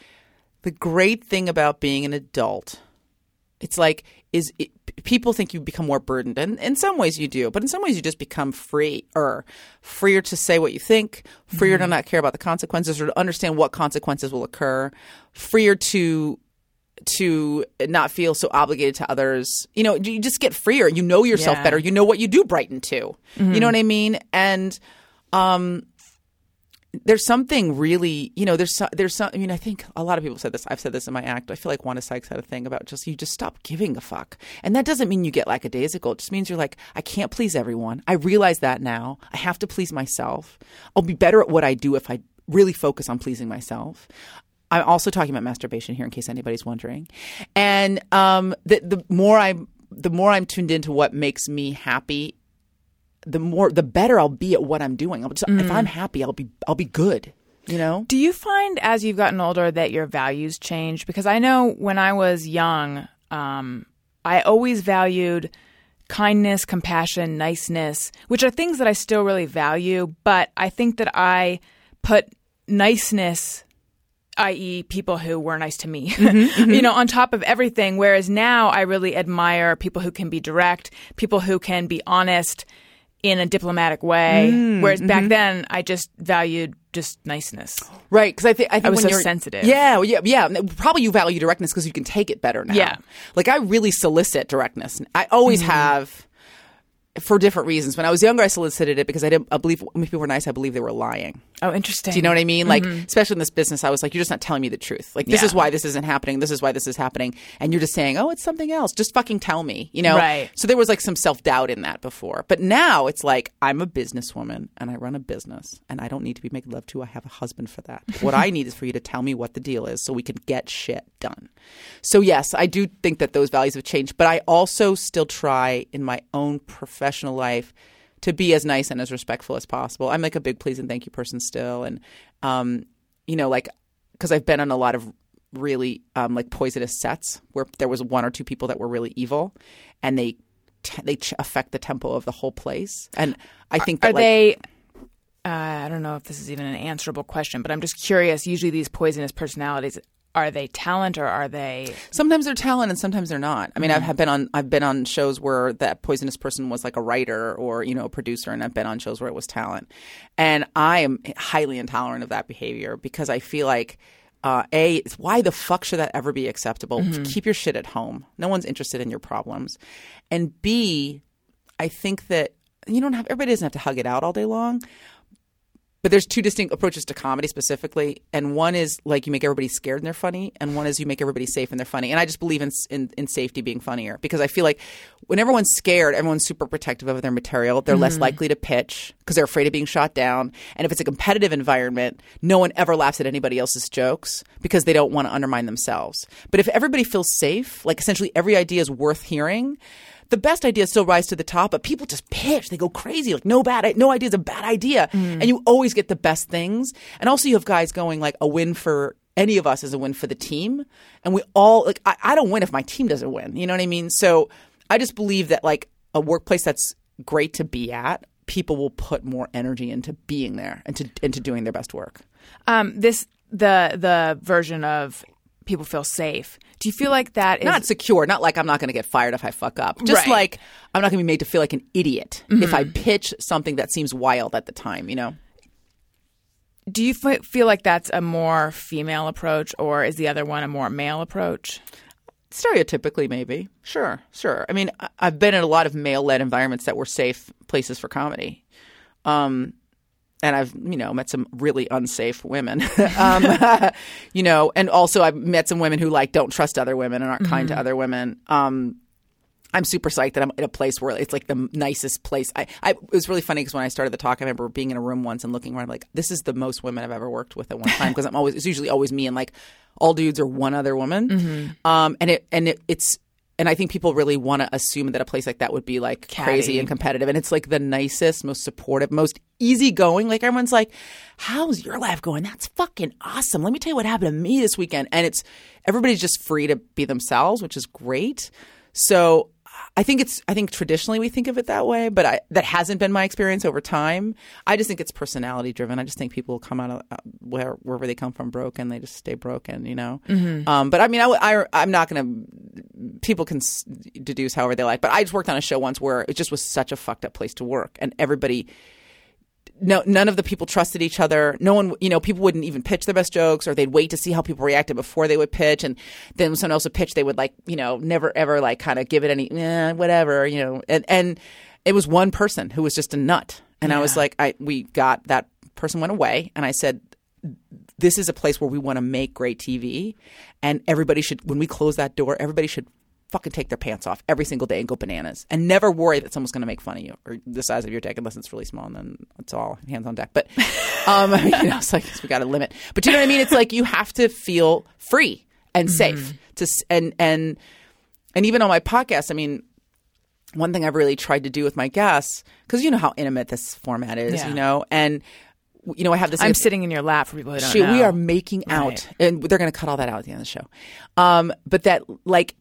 the great thing about being an adult, it's like, is it, people think you become more burdened, and in some ways you do, but in some ways you just become free or freer to say what you think, freer to not care about the consequences or to understand what consequences will occur, freer to to not feel so obligated to others. You know, you just get freer. You know yourself Yeah. better. You know what you do brighten to. You know what I mean? And um there's something really, you know, there's so, there's some. I mean, I think a lot of people said this. I've said this in my act. I feel like Wanda Sykes had a thing about just you just stop giving a fuck, and that doesn't mean you get lackadaisical. It just means you're like, I can't please everyone. I realize that now. I have to please myself. I'll be better at what I do if I really focus on pleasing myself. I'm also talking about masturbation here, in case anybody's wondering. And um, the the more I'm the more I'm tuned into what makes me happy, the more the better I'll be at what I'm doing. I'll just, If I'm mm. happy, I'll be I'll be good. You know. Do you find as you've gotten older that your values change? Because I know when I was young, um, I always valued kindness, compassion, niceness, which are things that I still really value. But I think that I put niceness, i.e., people who were nice to me, (laughs) mm-hmm, mm-hmm. you know, on top of everything. Whereas now I really admire people who can be direct, people who can be honest in a diplomatic way. Whereas back then I just valued just niceness. Right, because I think I think was when so you're sensitive. Yeah, yeah, yeah. Probably you value directness because you can take it better now. Yeah. like I really solicit directness. I always Mm-hmm. have. For different reasons. When I was younger, I solicited it because I didn't I believe when people were nice. I believe they were lying. Oh, interesting. Do you know what I mean? Like, mm-hmm. especially in this business, I was like, you're just not telling me the truth. Like, this Yeah. is why this isn't happening. This is why this is happening. And you're just saying, oh, it's something else. Just fucking tell me, you know? Right. So there was like some self doubt in that before. But now it's like, I'm a businesswoman and I run a business and I don't need to be making love to. I have a husband for that. (laughs) what I need is for you to tell me what the deal is so we can get shit done. So, yes, I do think that those values have changed. But I also still try in my own professional life to be as nice and as respectful as possible. I'm like a big please and thank you person still, and um, you know, like because I've been on a lot of really um, like poisonous sets where there was one or two people that were really evil, and they t- they ch- affect the tempo of the whole place. And I think that Are like, they? Uh, I don't know if this is even an answerable question, but I'm just curious. Usually, these poisonous personalities are they talent or are they? sometimes they're talent and sometimes they're not. I mean, I've been on I've been on shows where that poisonous person was like a writer or you know a producer, and I've been on shows where it was talent. And I am highly intolerant of that behavior because I feel like. Uh, a, it's why the fuck should that ever be acceptable? Keep your shit at home. No one's interested in your problems. And B, I think that you don't have everybody doesn't have to hug it out all day long, but there's two distinct approaches to comedy specifically, and one is like you make everybody scared and they're funny, and one is you make everybody safe and they're funny. And I just believe in in, in safety being funnier because I feel like when everyone's scared, everyone's super protective of their material. They're less mm. likely to pitch because they're afraid of being shot down. And if it's a competitive environment, no one ever laughs at anybody else's jokes because they don't want to undermine themselves. But if everybody feels safe, like essentially every idea is worth hearing the best ideas still rise to the top, but people just pitch. They go crazy. Like no bad, no idea is a bad idea, and you always get the best things. And also, you have guys going like a win for any of us is a win for the team, and we all like. I, I don't win if my team doesn't win. You know what I mean? So I just believe that like a workplace that's great to be at, people will put more energy into being there and to into doing their best work. Um, this the the version of people feel safe. Do you feel like that is not secure, not like I'm not going to get fired if I fuck up. Just Right. like I'm not going to be made to feel like an idiot if I pitch something that seems wild at the time, you know? Do you f- feel like that's a more female approach, or is the other one a more male approach? Stereotypically, maybe. Sure, sure. I mean, I- I've been in a lot of male led environments that were safe places for comedy. Um, and I've, you know, met some really unsafe women. (laughs) um, (laughs) you know, and also I've met some women who like don't trust other women and aren't kind to other women. Um, I'm super psyched that I'm in a place where it's like the nicest place. I, I it was really funny because when I started the talk, I remember being in a room once and looking around like, this is the most women I've ever worked with at one time because I'm always it's usually always me and like all dudes or one other woman. Um, and it and it, it's and I think people really want to assume that a place like that would be like crazy and competitive, and it's like the nicest, most supportive, most easygoing. Like everyone's like, "How's your life going? That's fucking awesome. Let me tell you what happened to me this weekend." And it's everybody's just free to be themselves, which is great. So I think it's I think traditionally we think of it that way, but I, that hasn't been my experience over time. I just think it's personality driven. I just think people come out of uh, where wherever they come from broken, they just stay broken, you know. Um, but I mean, I, I am not going to. People can s- deduce however they like, but I just worked on a show once where it just was such a fucked up place to work, and everybody no, none of the people trusted each other. No one, you know, people wouldn't even pitch their best jokes, or they'd wait to see how people reacted before they would pitch, and then when someone else would pitch, they would like, you know, never ever like kind of give it any, eh, whatever, you know, and and it was one person who was just a nut, and I was like, I we got that person went away, and I said, this is a place where we want to make great TV, and everybody should, when we close that door, everybody should fucking take their pants off every single day and go bananas, and never worry that someone's going to make fun of you or the size of your dick, unless it's really small, and then it's all hands on deck. But, (laughs) um, (laughs) you know, it's like we got a limit. But you know what I mean? It's like you have to feel free and safe to, and and and even on my podcast, I mean, one thing I've really tried to do with my guests, because you know how intimate this format is, Yeah. you know, and you know, I have this. I'm sitting in your lap for people who don't Shoot, know. we are making out, Right. and they're going to cut all that out at the end of the show. Um, but that, like,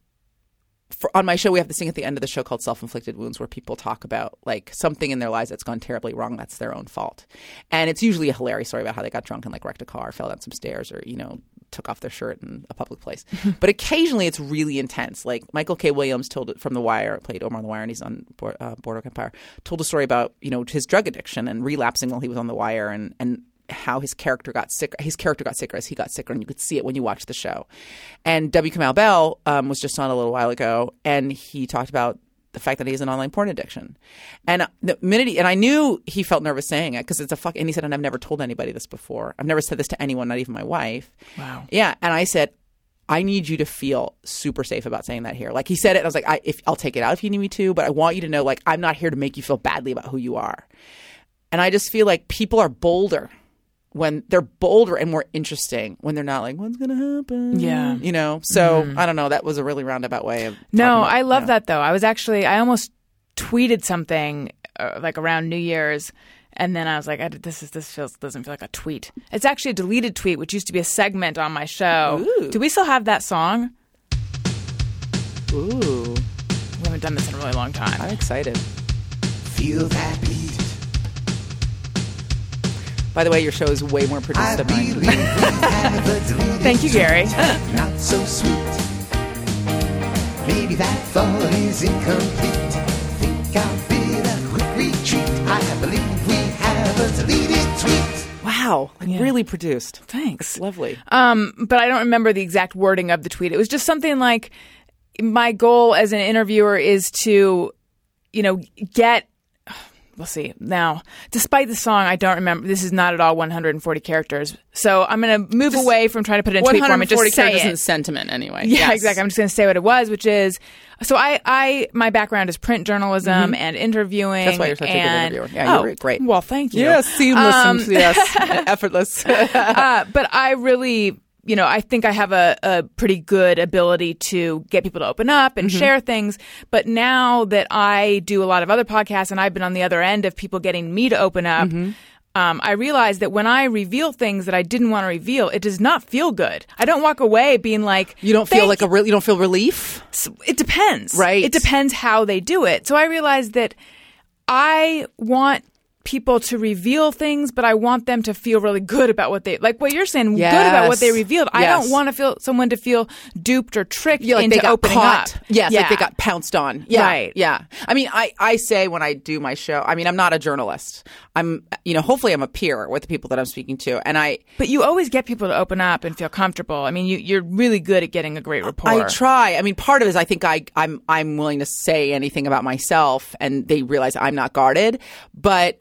for, on my show, we have this thing at the end of the show called "Self-Inflicted Wounds," where people talk about like something in their lives that's gone terribly wrong. That's their own fault, and it's usually a hilarious story about how they got drunk and like wrecked a car, fell down some stairs, or you know, took off their shirt in a public place. (laughs) but occasionally, it's really intense. Like Michael K. Williams told it from The Wire, played Omar on The Wire, and he's on Board, uh, Boardwalk Empire. Told a story about you know his drug addiction and relapsing while he was on The Wire, and and how his character got sick. His character got sicker as he got sicker, and you could see it when you watched the show. And W. Kamau Bell um, was just on a little while ago, and he talked about the fact that he has an online porn addiction. And the minute he, and I knew he felt nervous saying it because it's a fuck. And he said, and I've never told anybody this before. I've never said this to anyone, not even my wife. Wow. Yeah. And I said, I need you to feel super safe about saying that here. Like he said it, I was like, I, if I'll take it out if you need me to, but I want you to know, like, I'm not here to make you feel badly about who you are. And I just feel like people are bolder when they're bolder and more interesting when they're not like, what's going to happen? Yeah. You know? So I don't know. That was a really roundabout way of. No, about- I love yeah. that though. I was actually I almost tweeted something uh, like around New Year's, and then I was like, I, this is this feels doesn't feel like a tweet. It's actually a deleted tweet, which used to be a segment on my show. Ooh. Do we still have that song? Ooh. We haven't done this in a really long time. I'm excited. Feel that beat. By the way, your show is way more produced I than mine. we have a deleted (laughs) Thank you, Gary. (laughs) not so sweet. Maybe that thought is incomplete. Think I'll bid a quick retreat. I believe we have a deleted tweet. Wow. Like, Yeah. Really produced. Thanks. Lovely. Um, but I don't remember the exact wording of the tweet. It was just something like, my goal as an interviewer is to, you know, get. We'll see. Now, despite the song, I don't remember. This is not at all 140 characters. So I'm going to move away from trying to put it in tweet form and just 140 say characters it. in sentiment, anyway. Yeah, Yes. exactly. I'm just going to say what it was, which is so I, I my background is print journalism and interviewing. Mm-hmm. That's why you're such a good interviewer. Yeah, oh, you're great. Well, thank you. Yes, seamless. Um, and, yes, (laughs) effortless. uh, but I really, you know, I think I have a, a pretty good ability to get people to open up Mm-hmm. and share things. But now that I do a lot of other podcasts and I've been on the other end of people getting me to open up. Mm-hmm. Um, I realize that when I reveal things that I didn't want to reveal, it does not feel good. I don't walk away being like, you don't feel like a real. You don't feel relief. it depends. Right. It depends how they do it. So I realized that I want people to reveal things, but I want them to feel really good about what they like. What you're saying, good about what they Yes. revealed. I don't want to feel someone to feel duped or tricked Yeah, like into they got opening caught. up. Yes, like they got pounced on. Yeah, Right. Yeah. I mean, I I say when I do my show, I mean, I'm not a journalist. I'm, you know, hopefully I'm a peer with the people that I'm speaking to, and I But you always get people to open up and feel comfortable. I mean, you, you're really good at getting a great rapport. I try. I mean, part of it is I think I, I'm I'm willing to say anything about myself, and they realize I'm not guarded. But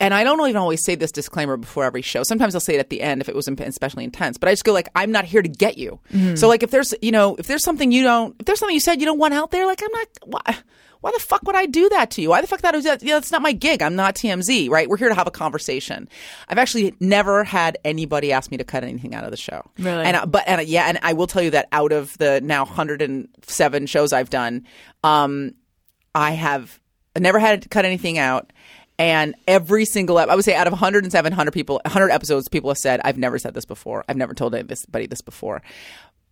and I don't even always say this disclaimer before every show. Sometimes I'll say it at the end if it was especially intense. But I just go like, I'm not here to get you. So like, if there's you know, if there's something you don't, if there's something you said you don't want out there, like I'm not. Why, why the fuck would I do that to you? Why the fuck that was that? Yeah, that's not my gig. I'm not TMZ, right? We're here to have a conversation. I've actually never had anybody ask me to cut anything out of the show. Really? And I- but and uh, yeah, and I will tell you that out of the now 107 shows I've done, um, I have never had to cut anything out. And every single, ep- I would say out of 107, 100 people, 100 episodes, people have said, I've never said this before. I've never told anybody this before.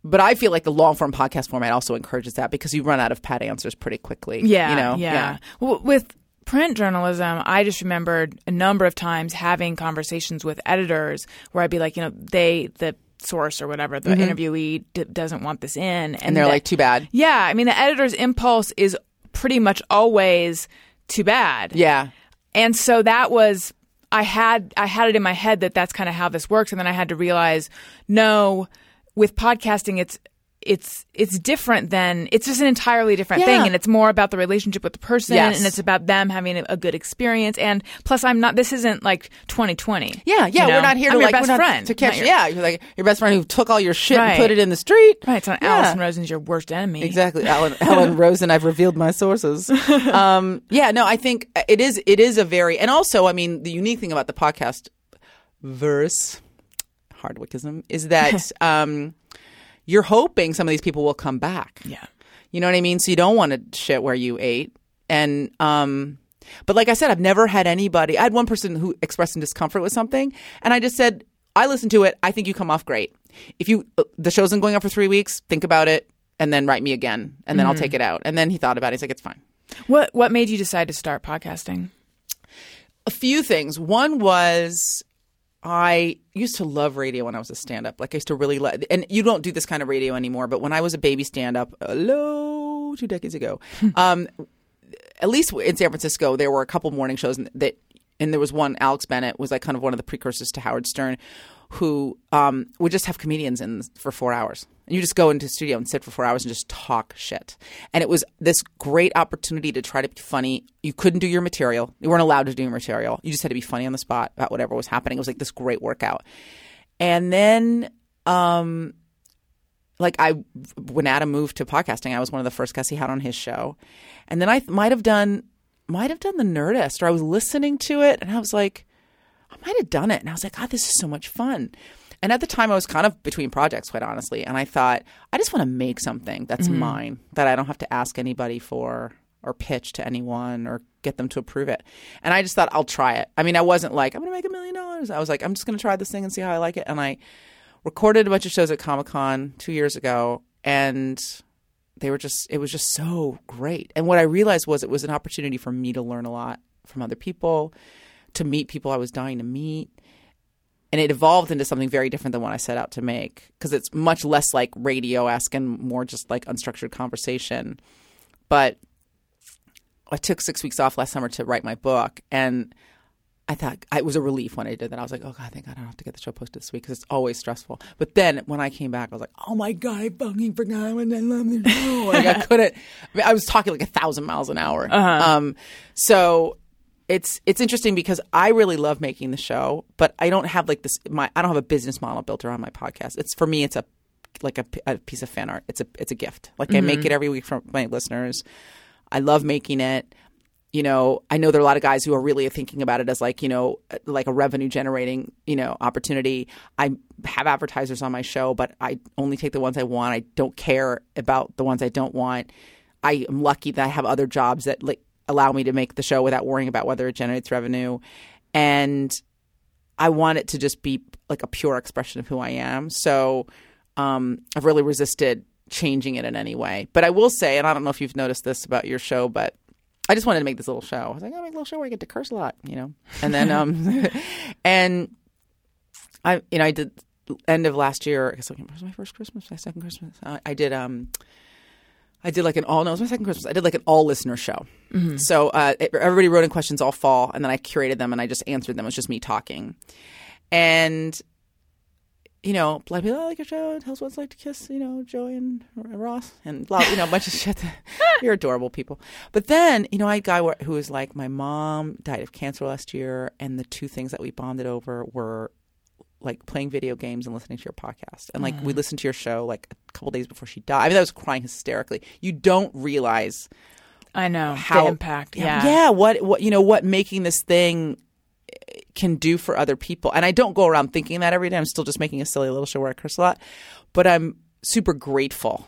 But I feel like the long form podcast format also encourages that because you run out of pat answers pretty quickly. Yeah, You know? yeah. Well, with print journalism, I just remembered a number of times having conversations with editors where I'd be like, you know, they the source or whatever the interviewee d- doesn't want this in, and, Mm-hmm. And they're that- like, too bad. Yeah, I mean, the editor's impulse is pretty much always too bad. Yeah. And so that was I had I had it in my head that that's kind of how this works and then I had to realize no with podcasting it's it's it's different than it's just an entirely different Yeah. thing and it's more about the relationship with the person Yes. and it's about them having a, a good experience and plus I'm not this isn't like 2020 Yeah, yeah, you know? we're not here to I'm your like best friend to catch. your- yeah, you're like your best friend who took all your shit Right. and put it in the street. right it's not Yeah. Alison Rosen's your worst enemy Exactly, (laughs) Alan, Ellen Rosen. I've revealed my sources. (laughs) Um, yeah, no, I think it is. It is a very, and also, I mean, the unique thing about the podcast verse Hardwickism is that (laughs) um, you're hoping some of these people will come back. yeah You know what I mean? So you don't want to shit where you ate. And um but like I said, I've never had anybody I had one person who expressed some discomfort with something and I just said, I listened to it, I think you come off great. If you uh, the show's been going up for three weeks, think about it and then write me again and then I'll take it out. And then he thought about it, he's like, It's fine. what what made you decide to start podcasting a few things. One was I used to love radio when I was a stand up. Like I used to really love, and you don't do this kind of radio anymore, but when I was a baby stand up, hello, two decades ago, um, at least in San Francisco, there were a couple morning shows that, and there was one, Alex Bennett was like kind of one of the precursors to Howard Stern, who um, would just have comedians in for four hours. And you just go into the studio and sit for four hours and just talk shit. And it was this great opportunity to try to be funny. You couldn't do your material. You weren't allowed to do your material. You just had to be funny on the spot about whatever was happening. It was like this great workout. And then, um, like I, when Adam moved to podcasting, I was one of the first guests he had on his show. And then I might have done, might have done the Nerdist, or I was listening to it and I was like, I might have done it. And I was like, God, this is so much fun. And at the time, I was kind of between projects, quite honestly. And I thought, I just want to make something that's mm-hmm. mine that I don't have to ask anybody for or pitch to anyone or get them to approve it. And I just thought, I'll try it. I mean, I wasn't like, I'm going to make a million dollars. I was like, I'm just going to try this thing and see how I like it. And I recorded a bunch of shows at Comic Con two years ago. And they were just, it was just so great. And what I realized was it was an opportunity for me to learn a lot from other people, to meet people I was dying to meet and it evolved into something very different than what I set out to make because it's much less like radio esque and more just like unstructured conversation. But I took six weeks off last summer to write my book, and I thought it was a relief when I did that. I was like, oh god, thank God I don't have to get the show posted this week because it's always stressful. But then when I came back, I was like, oh my god, I fucking forgot when I love the show. like I (laughs) couldn't. I, mean, I was talking like a thousand miles an hour. Um, so it's it's interesting because I really love making the show, but I don't have like this. My I don't have a business model built around my podcast. It's for me, it's a like a, a piece of fan art. It's a it's a gift. Like I make mm-hmm. it every week for my listeners. I love making it. You know, I know there are a lot of guys who are really thinking about it as like you know like a revenue generating you know opportunity. I have advertisers on my show, but I only take the ones I want. I don't care about the ones I don't want. I am lucky that I have other jobs that like allow me to make the show without worrying about whether it generates revenue. And I want it to just be like a pure expression of who I am. So um, I've really resisted changing it in any way. But I will say, and I don't know if you've noticed this about your show, but I just wanted to make this little show. I was like, I'll make a little show where I get to curse a lot, you know? And then, um, (laughs) and I, you know, I did end of last year, I guess like, was my first Christmas, my second Christmas. Uh, I did, um, I did like an all no, it was my second Christmas. I did like an all listener show. So uh, it- everybody wrote in questions all fall, and then I curated them and I just answered them. It was just me talking, and you know, a lot of people "Oh, I like your show. Tell us what it's like to kiss, you know, Joey and Ross, and blah, you know, a bunch of (laughs) shit. (laughs) You're adorable people. But then, you know, I had a guy who was like, my mom died of cancer last year, and the two things that we bonded over were like playing video games and listening to your podcast. And like we listened to your show like a couple days before she died. I mean, I was crying hysterically. You don't realize I know how the impact. Yeah. yeah. What what you know what making this thing eh, can do for other people. And I don't go around thinking that every day. I'm still just making a silly little show where I curse a lot, but I'm super grateful.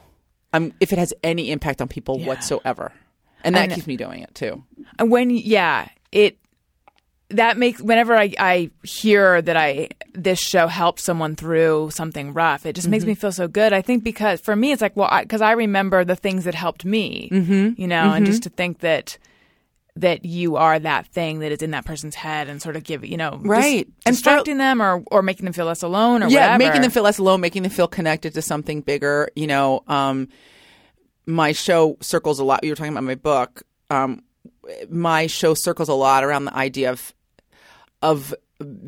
I'm if it has any impact on people Yeah. whatsoever, and that And- keeps me doing it too. And when yeah, it that makes whenever I, I hear that I this show helped someone through something rough, it just makes me feel so good. I think because for me, it's like well, because I, remember the things that helped me, mm-hmm. you know, and just to think that that you are that thing that is in that person's head and sort of give you know dis- Right. And for- them or or making them feel less alone or yeah, whatever. making them feel less alone, making them feel connected to something bigger. You know, um, my show circles a lot. You were talking about my book. Um, my show circles a lot around the idea of of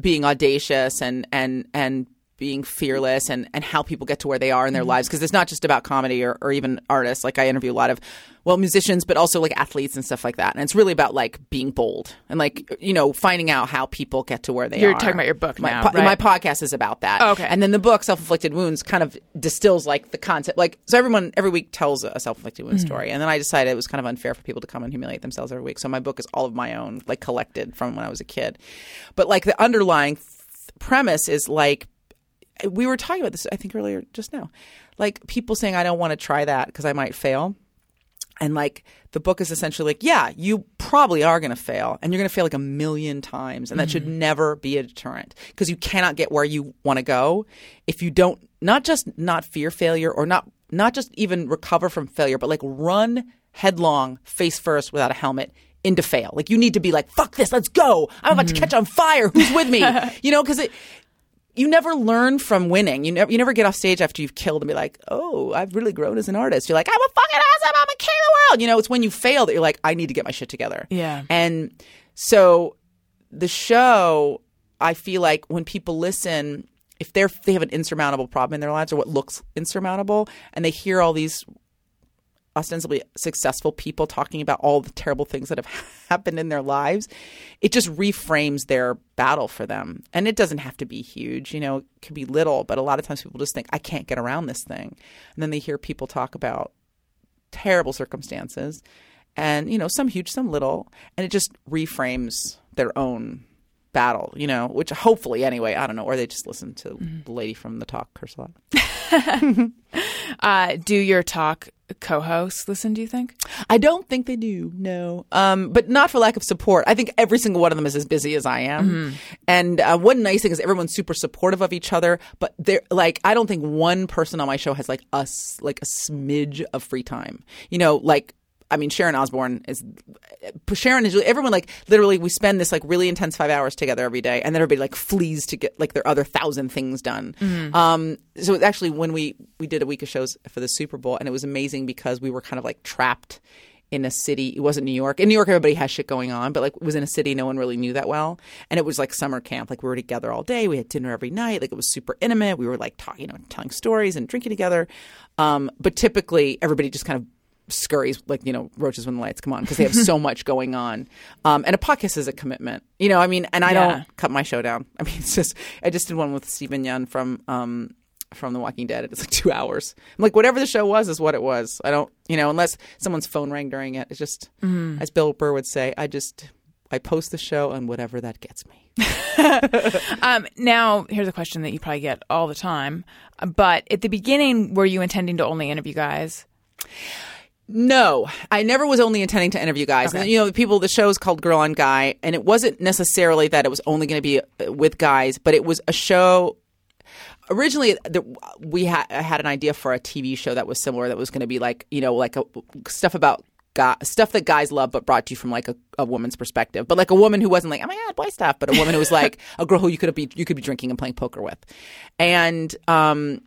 being audacious and and and being fearless and and how people get to where they are in their mm-hmm. lives. Because it's not just about comedy or, or even artists. Like i interview a lot of well musicians but also like athletes and stuff like that. And it's really about like being bold and like you know finding out how people get to where they are. You're talking about your book my, now, po- right? my podcast is about that. Oh, okay. and then the book self-inflicted wounds kind of distills like the concept like so everyone every week tells a self-inflicted wound mm. story. And then i decided it was kind of unfair for people to come and humiliate themselves every week. So my book is all of my own like collected from when i was a kid. But like the underlying th- premise is like we were talking about this i think earlier just now like people saying i don't want to try that because i might fail and like the book is essentially like, yeah, you probably are going to fail and you're going to fail like a million times. And that should mm-hmm. never be a deterrent because you cannot get where you want to go if you don't, not just not fear failure or not, not just even recover from failure, but like run headlong face first without a helmet into fail. Like you need to be like, fuck this, let's go. I'm about to mm-hmm. catch on fire. Who's with me? (laughs) you know, because it, you never learn from winning. You never you never get off stage after you've killed and be like, oh, I've really grown as an artist. You're like, I'm a fucking awesome. I'm a king of the world. You know, it's when you fail that you're like, I need to get my shit together. Yeah. And so the show, I feel like when people listen, if they're they have an insurmountable problem in their lives or what looks insurmountable, and they hear all these ostensibly successful people talking about all the terrible things that have (laughs) happened in their lives, it just reframes their battle for them. And it doesn't have to be huge, you know, it could be little, but a lot of times people just think, I can't get around this thing. And then they hear people talk about terrible circumstances and, you know, some huge, some little, and it just reframes their own battle, you know, which hopefully anyway, I don't know, or they just listen to the lady from the talk curse a lot. (laughs) Uh, do your talk co-hosts listen? Do you think? I don't think they do. No, um, but not for lack of support. I think every single one of them is as busy as I am. And uh, one nice thing is everyone's super supportive of each other. But they're like, I don't think one person on my show has like us like a smidge of free time. You know, like. I mean, Sharon Osbourne is Sharon is everyone like literally we spend this like really intense five hours together every day, and then everybody like flees to get like their other thousand things done. Um, so actually when we we did a week of shows for the Super Bowl, and it was amazing because we were kind of like trapped in a city. It wasn't New York. In New York, everybody has shit going on, but like it was in a city no one really knew that well, and it was like summer camp. Like we were together all day. We had dinner every night. Like it was super intimate. We were like talking, you know, telling stories and drinking together. Um, but typically, everybody just kind of scurries like you know roaches when the lights come on because they have so (laughs) much going on. Um, and a podcast is a commitment. You know i mean and i Yeah. don't cut my show down. (laughs) I mean it's just i just did one with Steven Yeun from um, from the walking dead. It's like two hours. I'm like whatever the show was is what it was. I don't you know unless someone's phone rang during it. It's just as bill burr would say i just i post the show and whatever that gets me. (laughs) Um, now, here's a question that you probably get all the time. But at the beginning, were you intending to only interview guys? No, I never was only intending to interview guys. And, you know, the people, the show is called Girl on Guy, and it wasn't necessarily that it was only going to be uh, with guys, but it was a show. Originally, the, we had had an idea for a TV show that was similar. That was going to be like you know, like a, stuff about guy, stuff that guys love, but brought to you from like a, a woman's perspective. But like a woman who wasn't like, oh my god, boy stuff, but a woman who was like (laughs) a girl who you could be you could be drinking and playing poker with, and um,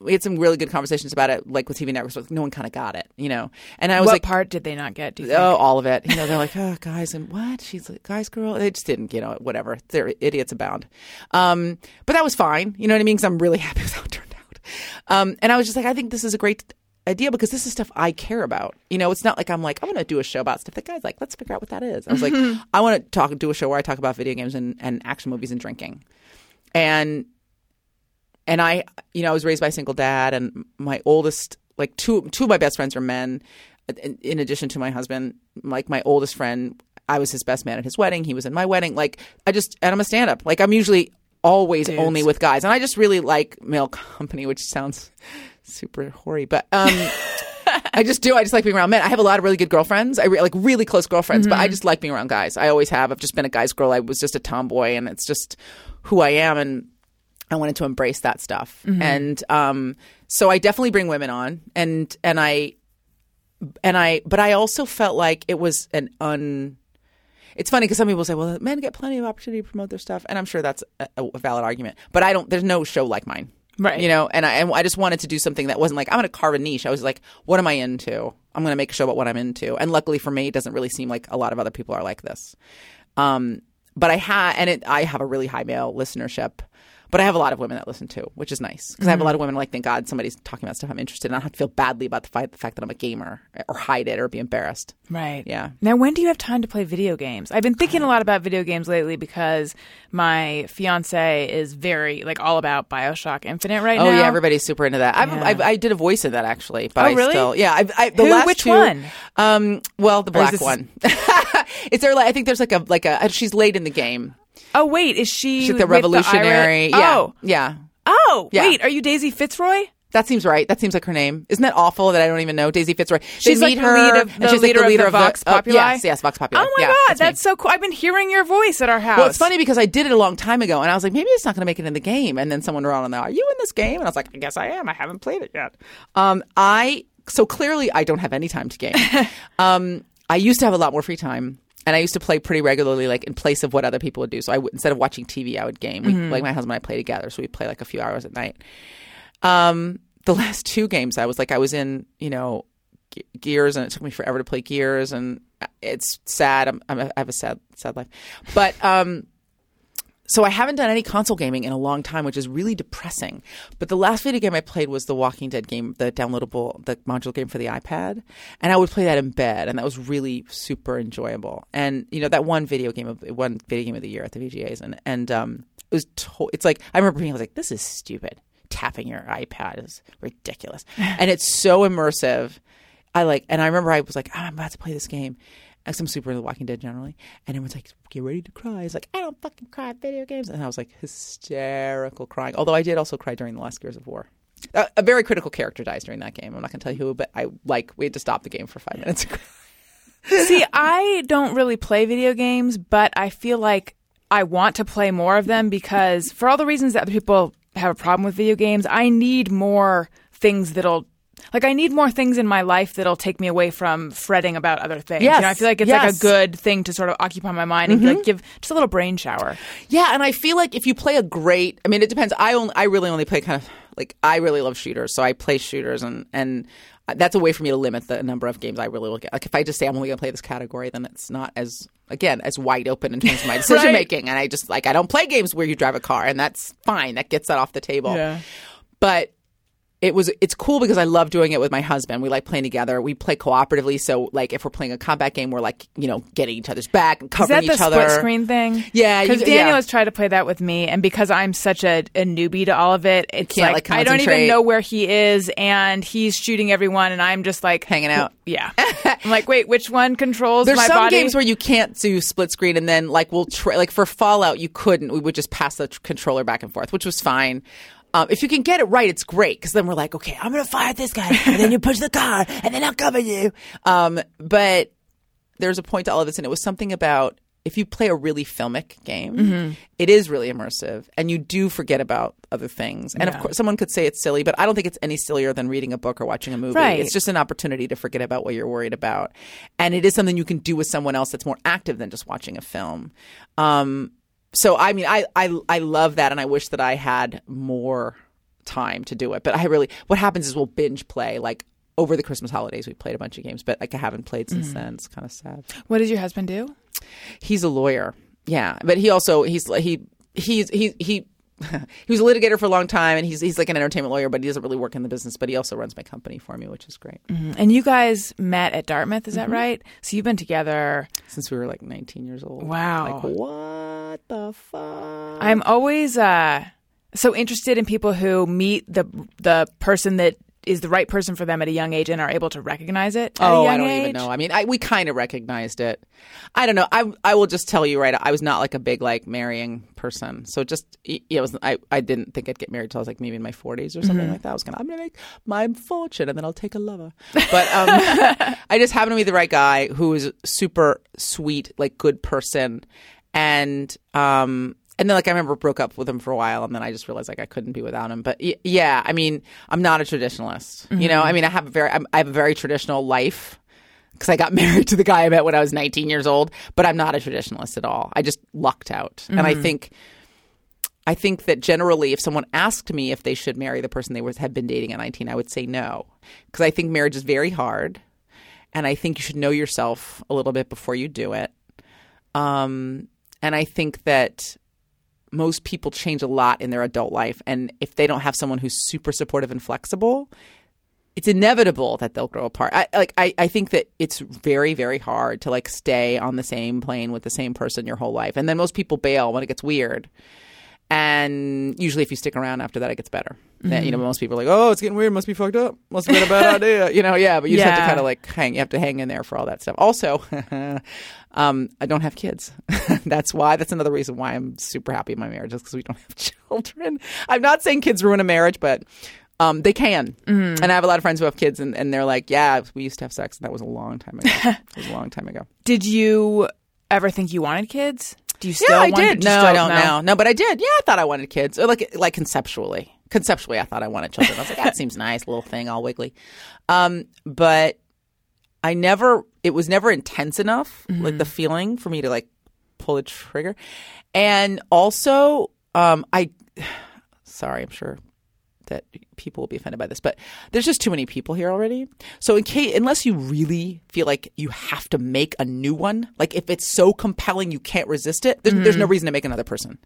we had some really good conversations about it, like with TV networks. No one kind of got it, you know. And I was what like, part did they not get? Do you think? oh, all of it. You know, they're like, oh, guys, and what? She's like, guys, girl. They just didn't, you know, whatever. They're idiots abound. Um, but that was fine. You know what I mean? Because I'm really (laughs) happy with how it turned out. Um, and I was just like, I think this is a great idea because this is stuff I care about. You know, it's not like I'm like, I want to do a show about stuff that guys like. Let's figure out what that is. I was like, (laughs) I want to talk, do a show where I talk about video games and, and action movies and drinking. And and I, you know, I was raised by a single dad, and my oldest, like two, two of my best friends are men. In, in addition to my husband, like my oldest friend, I was his best man at his wedding. He was in my wedding. Like I just, and I'm a stand up. Like I'm usually always only with guys, and I just really like male (laughs) company, which sounds super hoary, but um. I just do. I just like being around men. I have a lot of really good girlfriends. I re- like really close girlfriends, but I just like being around guys. I always have. I've just been a guy's girl. I was just a tomboy, and it's just who I am. And I wanted to embrace that stuff. And um, so I definitely bring women on, and and I and I, but I also felt like it was an un. It's funny because some people say, "Well, men get plenty of opportunity to promote their stuff," and I'm sure that's a, a valid argument. But I don't. There's no show like mine, Right. You know, and I, and I just wanted to do something that wasn't like I'm going to carve a niche. I was like, "What am I into? I'm going to make a show about what I'm into." And luckily for me, it doesn't really seem like a lot of other people are like this. Um, but I had, and it, I have a really high male listenership. But I have a lot of women that listen too, which is nice because I have a lot of women like, thank God somebody's talking about stuff I'm interested in. I don't have to feel badly about the, fight, the fact that I'm a gamer or hide it or be embarrassed. Right. Yeah. Now, when do you have time to play video games? I've been thinking a lot about video games lately because my fiance is very like all about Bioshock Infinite right Oh now. yeah, everybody's super into that. I've, Yeah. I've, I did a voice in that actually, but Oh, I really? still yeah. I've, I, the Who? last Which two- one? Um, well, the black this- one. (laughs) it's there. Like, I think there's like a like a she's late in the game. Oh wait, is she She's the the revolutionary. Ira- yeah, Oh, yeah. oh, Yeah. wait, are you Daisy Fitzroy? That seems right. That seems like her name. Isn't that awful that I don't even know Daisy Fitzroy? They She's like the her, lead of- and the she's leader like the leader the of Vox the, uh, yes, yes, Vox Populi. Oh my Yeah, god, that's that's so cool! I've been hearing your voice at our house. Well, it's funny because I did it a long time ago, and I was like, maybe it's not going to make it in the game. And then someone wrote on there, "Are you in this game?" And I was like, I guess I am. I haven't played it yet. Um, I so clearly I don't have any time to game. (laughs) um, I used to have a lot more free time. And I used to play pretty regularly, like in place of what other people would do. So I would, instead of watching TV, I would game. We, Like my husband and I play together, so we play like a few hours at night. Um, the last two games, I was like, I was in, you know, Ge- Gears, and it took me forever to play Gears, and it's sad. I'm, I'm a, I have a sad, sad life, but um, so I haven't done any console gaming in a long time, which is really depressing. But the last video game I played was the Walking Dead game, the downloadable, the modular game for the iPad, and I would play that in bed, and that was really super enjoyable. And you know that one video game of one video game of the year at the VGAs, and and um, it was to- it's like I remember being like, this is stupid. Tapping your iPad is ridiculous, (laughs) and it's so immersive. I like, and I remember I was like, oh, I'm about to play this game. Because I'm super into The Walking Dead generally. And everyone's like, get ready to cry. It's like, I don't fucking cry at video games. And I was like, hysterical crying. Although I did also cry during the last Gears of War. A, a very critical character dies during that game. I'm not going to tell you who, but I like, we had to stop the game for five minutes. (laughs) See, I don't really play video games, but I feel like I want to play more of them because for all the reasons that people have a problem with video games, I need more things that'll like I need more things in my life that'll take me away from fretting about other things. Yes, You know, I feel like it's like a good thing to sort of occupy my mind and like mm-hmm. give just a little brain shower. Yeah, and I feel like if you play a great, I mean, it depends. I only, I really only play kind of like I really love shooters, so I play shooters, and and that's a way for me to limit the number of games I really look at. Like if I just say I'm only going to play this category, then it's not as again as wide open in terms of my (laughs) decision making, and I just like I don't play games where you drive a car, and that's fine. That gets that off the table. Yeah. But it was it's cool because I love doing it with my husband. We like playing together. We play cooperatively, so like if we're playing a combat game, we're like you know getting each other's back and Is covering that the each other. split screen thing? Yeah, because Daniel yeah. has tried to play that with me, and because I'm such a, a newbie to all of it, it's like, like, I don't even know where he is, and he's shooting everyone, and I'm just like Hanging out. (laughs) Yeah, (laughs) I'm like, wait, which one controls There's my some body? games where you can't do split screen, and then like we'll tra- like for Fallout, you couldn't. We would just pass the tr- controller back and forth, which was fine. Um, if you can get it right, it's great because then we're like, okay, I'm gonna fire this guy, and then you push the car, and then I'll cover you. Um, but there's a point to all of this, and it was something about if you play a really filmic game, Mm-hmm. it is really immersive, and you do forget about other things. And of course, someone could say it's silly, but I don't think it's any sillier than reading a book or watching a movie. Right. It's just an opportunity to forget about what you're worried about, and it is something you can do with someone else that's more active than just watching a film. Um, so I mean, I, I I love that, and I wish that I had more time to do it. But I really, what happens is we'll binge play like. Over the Christmas holidays, we played a bunch of games, but like I haven't played since mm-hmm. then. It's kind of sad. what does your husband do? He's a lawyer. Yeah, but he also he's he he's he he. He was a litigator for a long time, and he's he's like an entertainment lawyer, but he doesn't really work in the business. But he also runs my company for me, which is great. And you guys met at Dartmouth, is Mm-hmm. that right? So you've been together. Since we were like 19 years old. Wow. Like what the fuck? I'm always uh, so interested in people who meet the the person that is the right person for them at a young age and are able to recognize it. Oh, I don't age. even know. I mean, I, we kind of recognized it. I don't know. I I will just tell you right. I was not like a big like marrying person. So just yeah, it was. I, I didn't think I'd get married till I was like maybe in my forties or something like that. I was gonna I'm gonna make my fortune and then I'll take a lover. But um, (laughs) I just happened to be the right guy who was super sweet, like good person, and um. And then, like, I remember broke up with him for a while, and then I just realized like I couldn't be without him. But y- yeah, I mean, I'm not a traditionalist. You know, I mean, I have a very, I'm, I have a very traditional life because I got (laughs) married to the guy I met when I was 19 years old. But I'm not a traditionalist at all. I just lucked out, and I think, I think that generally, if someone asked me if they should marry the person they was had been dating at 19, I would say no, because I think marriage is very hard, and I think you should know yourself a little bit before you do it. Um, and I think that most people change a lot in their adult life, and if they don't have someone who's super supportive and flexible, it's inevitable that they'll grow apart. I like I, I think that it's very, very hard to like stay on the same plane with the same person your whole life. And then most people bail when it gets weird. And usually if you stick around after that it gets better. Then, you know, most people are like, Oh, it's getting weird, must be fucked up. Must have been a bad (laughs) idea. You know, yeah, but you just have to kind of like hang you have to hang in there for all that stuff. Also, (laughs) um, I don't have kids. (laughs) that's why that's another reason why I'm super happy in my marriage, is because we don't have children. I'm not saying kids ruin a marriage, but um, they can. Mm-hmm. And I have a lot of friends who have kids, and, and they're like, "Yeah, we used to have sex, and that was a long time ago. it was a long time ago." Did you ever think you wanted kids? Do you still? yeah, I want, did. No, I don't know. No, but I did. Yeah, I thought I wanted kids, or like like conceptually. Conceptually, I thought I wanted children. I was like, that seems nice, little thing, all wiggly. Um, but I never. It was never intense enough, like the feeling for me to like pull the trigger, and also, um, I. (sighs) Sorry, I'm sure that people will be offended by this, but there's just too many people here already. So in case, unless you really feel like you have to make a new one, like if it's so compelling you can't resist it, there's, there's no reason to make another person.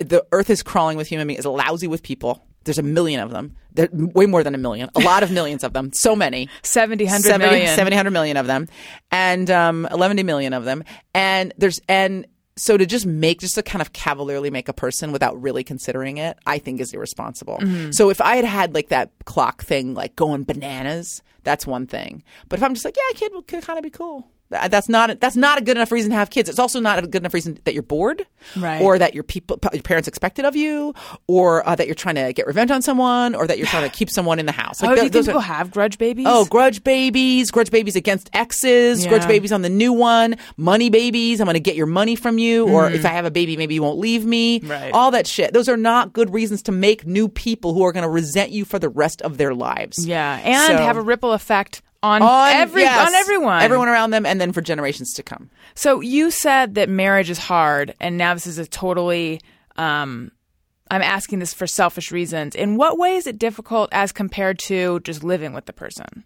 The earth is crawling with human beings, is lousy with people. There's a million of them. There, way more than a million. A lot of millions of them. So many. (laughs) 70, 100 70, million. 70, 100 million of them and um, 11 million of them and there's and so to just make just to kind of cavalierly make a person without really considering it i think is irresponsible. Mm-hmm. So if i had had like that clock thing like going bananas that's one thing. But if i'm just like yeah a kid could kind of be cool that's not that's not a good enough reason to have kids. It's also not a good enough reason that you're bored, Right. Or that your people, your parents expected of you, or uh, that you're trying to get revenge on someone, or that you're trying to keep someone in the house. oh, Like, do you think are- people have grudge babies? Oh, grudge babies, grudge babies against exes, Yeah. grudge babies on the new one, money babies. I'm going to get your money from you, or if I have a baby, maybe you won't leave me. Mm. Right. All that shit. Those are not good reasons to make new people who are going to resent you for the rest of their lives. yeah, and So- have a ripple effect on, On every yes, on everyone. everyone around them, and then for generations to come. So you said that marriage is hard, and now this is a totally. Um, I'm asking this for selfish reasons. In what way is it difficult as compared to just living with the person?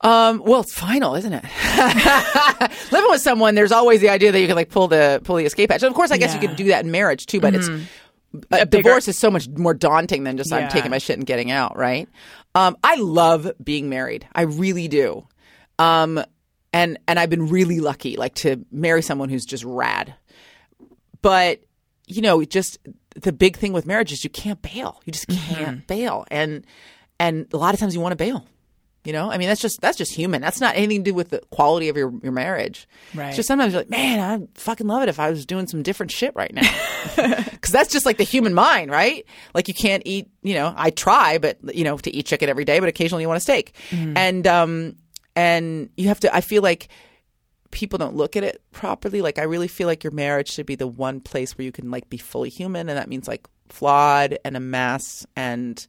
Um, well, it's final, isn't it? (laughs) Living with someone, there's always the idea that you can like pull the pull the escape hatch. And Of course, I guess you Yeah. could do that in marriage too, but it's a bigger- divorce is so much more daunting than just I'm taking my shit and getting out, right? Um, I love being married. I really do. Um, and and I've been really lucky, like to marry someone who's just rad. But you know, just the big thing with marriage is you can't bail. You just can't bail, and and a lot of times you want to bail. You know, I mean, that's just that's just human. That's not anything to do with the quality of your, your marriage. Right. It's just sometimes you're like, man, I'd fucking love it if I was doing some different shit right now. (laughs) Because that's just like the human mind, right? Like you can't eat. You know, I try, but you know, to eat chicken every day, but occasionally you want a steak, and um, and you have to. I feel like people don't look at it properly. Like I really feel like your marriage should be the one place where you can like be fully human, and that means like flawed and a mess and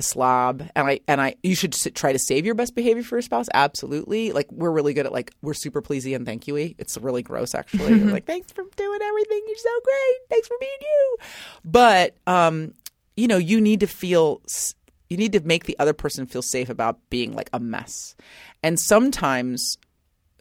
a slob. And I and I you should try to save your best behavior for your spouse. Absolutely. Like we're really good at like we're super pleasy and thank you. It's really gross actually. (laughs) Like thanks for doing everything. You're so great. Thanks for being you. But um, you know, you need to feel. You need to make the other person feel safe about being like a mess. And sometimes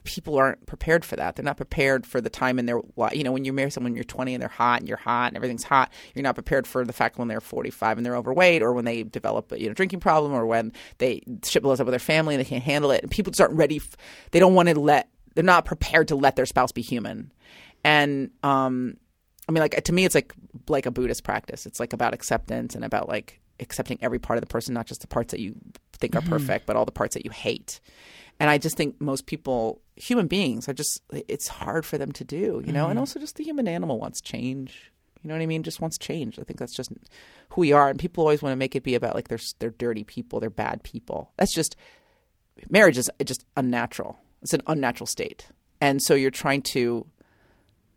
people aren't prepared for that. They're not prepared for the time in their life. You know, when you marry someone, you're 20 and they're hot and you're hot and everything's hot. You're not prepared for the fact when they're 45 and they're overweight or when they develop a you know drinking problem or when they shit blows up with their family and they can't handle it. And people just aren't ready. F- they don't want to let. They're not prepared to let their spouse be human. And um, I mean, like to me, it's like like a Buddhist practice. It's like about acceptance and about like accepting every part of the person, not just the parts that you think are perfect, but all the parts that you hate. And I just think most people, human beings, are just it's hard for them to do, you know. And mm-hmm. also, just the human animal wants change. You know what I mean? Just wants change. I think that's just who we are. And people always want to make it be about like they're they're dirty people, they're bad people. That's just marriage is just unnatural. It's an unnatural state. And so you're trying to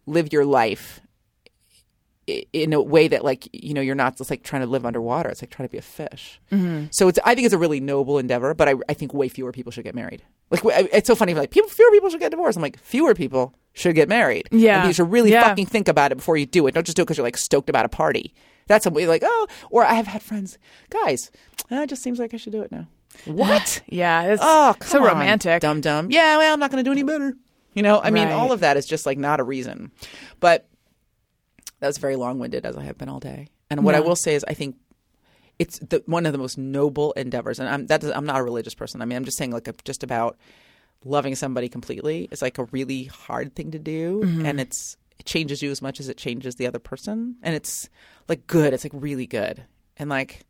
live your life in a way that like you know you're not just like trying to live underwater it's like trying to be a fish so it's i think it's a really noble endeavor but i, I think way fewer people should get married like it's so funny like people fewer people should get divorced i'm like fewer people should get married Yeah. and you should really Yeah. fucking think about it before you do it don't just do it because you're like stoked about a party that's a way like oh or i have had friends guys uh, it just seems like i should do it now what (laughs) Yeah, it's Oh, so on, romantic. Dumb dumb. Yeah, well, I'm not going to do any better. You know, I mean, Right. all of that is just like not a reason. But that's very long winded, as I have been all day. And what I will say is, I think it's the, one of the most noble endeavors. And I'm that does, I'm not a religious person. I mean, I'm just saying like a, just about loving somebody completely is like a really hard thing to do, mm-hmm. and it's it changes you as much as it changes the other person, and it's like good. It's like really good, and like.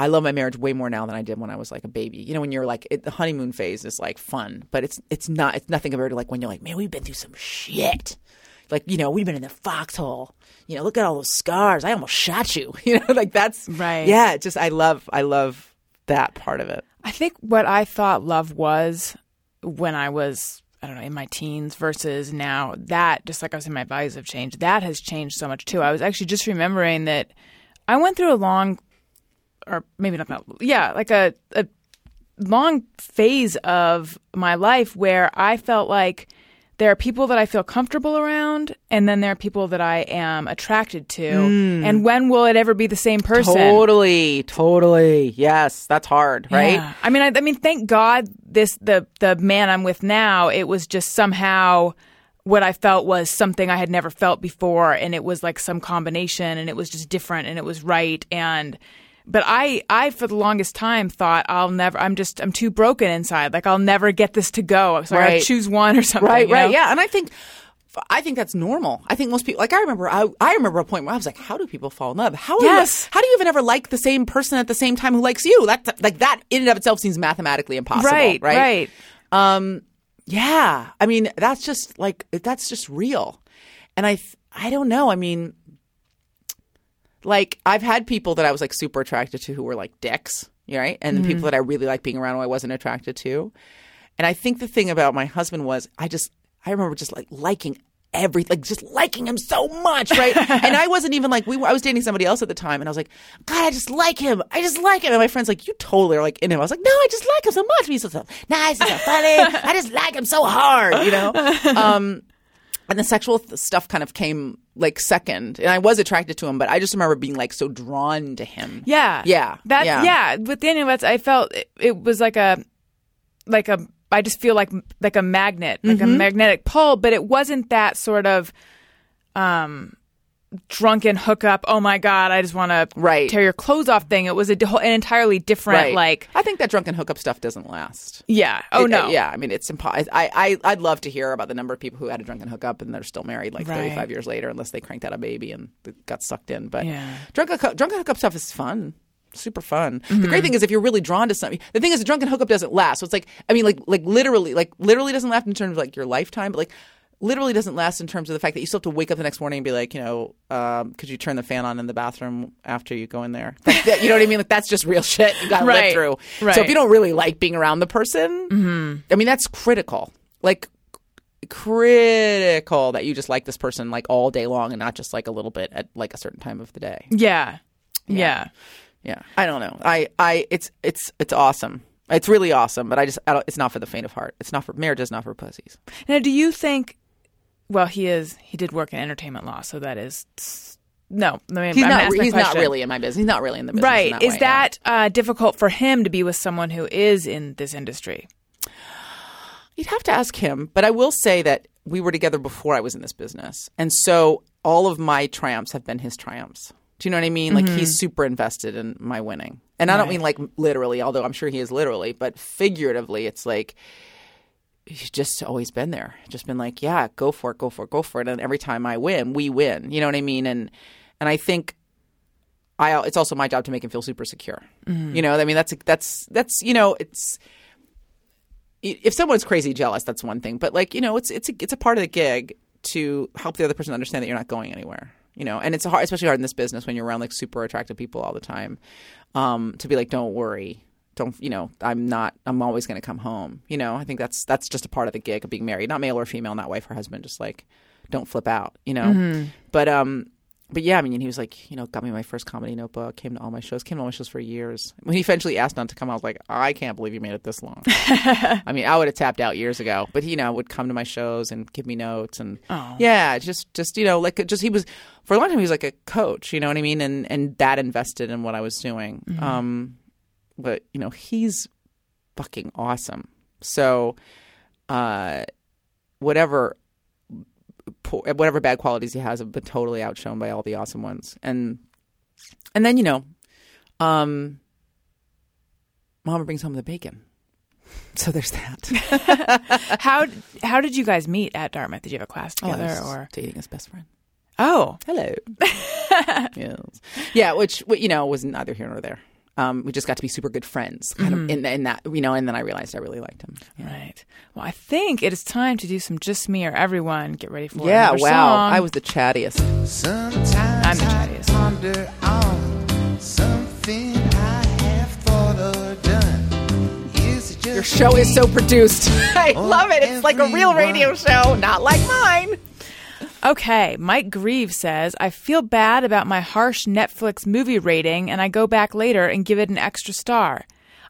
I love my marriage way more now than I did when I was like a baby. You know, when you're like it, the honeymoon phase is like fun, but it's it's not it's nothing compared to like when you're like, man, we've been through some shit. Like you know, we've been in the foxhole. You know, look at all those scars. I almost shot you. (laughs) You know, like that's Right. Yeah, just I love I love that part of it. I think what I thought love was when I was, I don't know, in my teens versus now, that, just like I was saying, my values have changed. That has changed so much too. I was actually just remembering that I went through a long, or maybe not that, yeah, like a, a long phase of my life where I felt like there are people that I feel comfortable around, and then there are people that I am attracted to. Hmm. And when will it ever be the same person? Totally, totally. Yes, that's hard, right? Yeah. I mean, I, I mean, thank God this the the man I'm with now. It was just somehow what I felt was something I had never felt before, and it was like some combination, and it was just different, and it was right. And but I, I for the longest time thought I'll never. I'm just I'm too broken inside. Like I'll never get this to go. So I Right. gotta choose one or something. Right, right, know? yeah. And I think, I think that's normal. I think most people, like I remember, I, I remember a point where I was like, how do people fall in love? How Yes. you, how do you even ever like the same person at the same time who likes you? That like that in and of itself seems mathematically impossible, Right, right? right. Um, yeah. I mean, that's just like that's just real. And I, I don't know. I mean, like I've had people that I was like super attracted to who were like dicks, right? And the people that I really like being around who I wasn't attracted to. And I think the thing about my husband was I just I remember just like liking every like just liking him so much, right? (laughs) and I wasn't even like we were, I was dating somebody else at the time, and I was like, God, I just like him. I just like him. And my friends like, you totally are like in him. I was like, No, I just like him so much. He's so, so nice, he's so funny. (laughs) I just like him so hard, you know. (laughs) Um, and the sexual th- stuff kind of came like second, and I was attracted to him, but I just remember being like so drawn to him. Yeah. Yeah. That Yeah. yeah. With Daniel Betts, I felt it, it was like a like a I just feel like like a magnet, like Mm-hmm. a magnetic pull, but it wasn't that sort of um drunken hookup. Oh my god, I just want to Right. tear your clothes off thing. It was a an entirely different Right. like I think that drunken hookup stuff doesn't last. yeah. Oh It- no. yeah. I mean, it's impossible. I, I I'd love to hear about the number of people who had a drunken hookup and they're still married like Right. 35 years later, unless they cranked out a baby and got sucked in. But Yeah. drunken hookup, drunken hookup stuff is fun. Super fun. The Mm-hmm. great thing is if you're really drawn to something. The thing is, a drunken hookup doesn't last. So it's like, I mean, like, like literally, like literally doesn't last in terms of like your lifetime, but like literally doesn't last in terms of the fact that you still have to wake up the next morning and be like, you know, um, could you turn the fan on in the bathroom after you go in there? That- you know what I mean? Like that's just real (laughs) shit you got to Right. live through. Right. So if you don't really like being around the person, I mean, that's critical. Like critical that you just like this person like all day long and not just like a little bit at like a certain time of the day. Yeah. Yeah. Yeah, I don't know. I, I, it's, it's, it's awesome. It's really awesome, but I just, I don't, it's not for the faint of heart. It's not for marriage. is not for pussies. Now, do you think? Well, he is. He did work in entertainment law, so that is no. I mean, He's I'm not. He's not really in my business. He's not really in the business. in right. that Is way, yeah. that uh, difficult for him to be with someone who is in this industry? You'd have to ask him, but I will say that we were together before I was in this business, and so all of my triumphs have been his triumphs. Do you know what I mean? Like he's super invested in my winning, and I don't mean like literally, although I'm sure he is literally, but figuratively, it's like he's just always been there, just been like, yeah, go for it, go for it, go for it, and every time I win, we win. You know what I mean? And and I think I it's also my job to make him feel super secure. You know, I mean that's that's that's you know it's if someone's crazy jealous, that's one thing. But like you know, it's it's a, it's a part of the gig to help the other person understand that you're not going anywhere. You know, and it's hard, especially hard in this business when you're around like super attractive people all the time. Um, to be like, don't worry, don't you know? I'm not. I'm always going to come home. You know, I think that's that's just a part of the gig of being married, not male or female, not wife or husband. Just like, don't flip out. You know, but um. But yeah, I mean, he was like, you know, got me my first comedy notebook, came to all my shows, came to all my shows for years. When he eventually asked not to come, I was like, I can't believe you made it this long. (laughs) I mean, I would have tapped out years ago, but he, you know, would come to my shows and give me notes and yeah, just, just, you know, like just, he was, for a long time, he was like a coach, you know what I mean? And, and that invested in what I was doing. Um, but you know, he's fucking awesome. So, uh, whatever, whatever bad qualities he has have been totally outshone by all the awesome ones. And, and then, you know, um, mama brings home the bacon. (laughs) So there's that. (laughs) How how did you guys meet at Dartmouth? Did you have a class Oh, together was or? dating his best friend. Oh, Hello. (laughs) yes. Yeah, which you know was neither here nor there. Um, we just got to be super good friends, kind of in, in that you know. And then I realized I really liked him. right. Well, I think it is time to do some just me or everyone. Get ready for Yeah, wow. song. I was the chattiest. Sometimes I'm the I chattiest. ponder on something I have thought or done. Is just Your show is so produced. (laughs) I love it. It's like a real radio show, not like mine. Okay, Mike Grieve says, I feel bad about my harsh Netflix movie rating and I go back later and give it an extra star.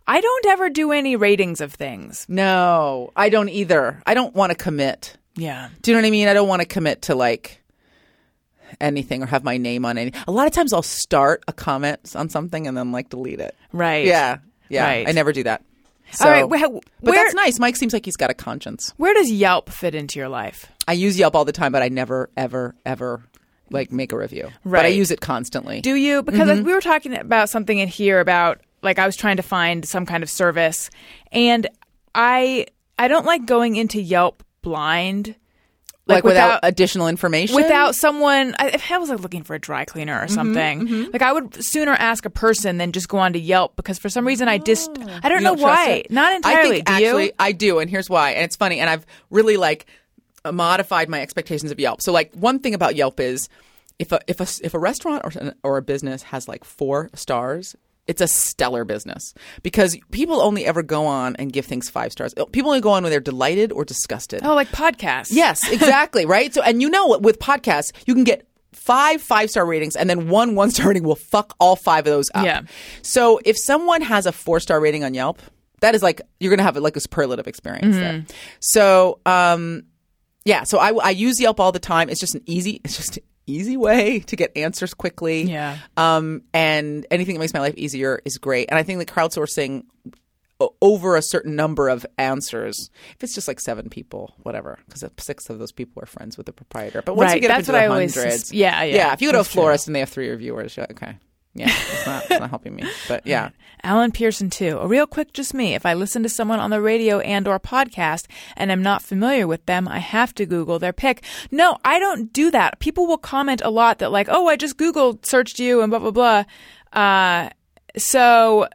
I don't ever do any ratings of things. No, I don't either. I don't want to commit. Yeah. Do you know what I mean? I don't want to commit to like anything or have my name on any. A lot of times I'll start a comment on something and then like delete it. Right. Yeah. Yeah. Right. I never do that. So, All right. but where, that's nice. Mike seems like he's got a conscience. where does Yelp fit into your life? I use Yelp all the time, but I never, ever, ever like make a review. But I use it constantly. Do you? Because Mm-hmm. we were talking about something in here about like I was trying to find some kind of service, and I I don't like going into Yelp blind, like, without, additional information. without someone. I, if I was like looking for a dry cleaner Mm-hmm, or something, like I would sooner ask a person than just go on to Yelp because for some reason I just I don't You know don't why. Not entirely. I think actually you? I do, and here's why. And it's funny, and I've really like modified my expectations of Yelp. So like one thing about Yelp is if a if a if a restaurant or or a business has like four stars. It's a stellar business because people only ever go on and give things five stars. People only go on when they're delighted or disgusted. Oh, like podcasts. Yes, (laughs) exactly. right. So, and you know, what, with podcasts, you can get five five star ratings, and then one one star rating will fuck all five of those up. Yeah. So, if someone has a four star rating on Yelp, that is like you're going to have like a superlative experience there. So, um, yeah. So I, I use Yelp all the time. It's just an easy. It's just easy way to get answers quickly. Yeah. Um, and anything that makes my life easier is great. And I think the crowdsourcing over a certain number of answers, if it's just like seven people, whatever, because six of those people are friends with the proprietor. But once you Right, get up that's into what the I hundreds, sus- yeah, yeah, yeah. If you go to a that's true. florist and they have three reviewers, yeah, okay, yeah, it's not, it's not helping me. But yeah, Alan Pearson too. A real quick, just me. If I listen to someone on the radio and or podcast and I'm not familiar with them, I have to Google their pick. No, I don't do that. People will comment a lot that like, oh, I just Googled, searched you, and blah blah blah. Uh, so,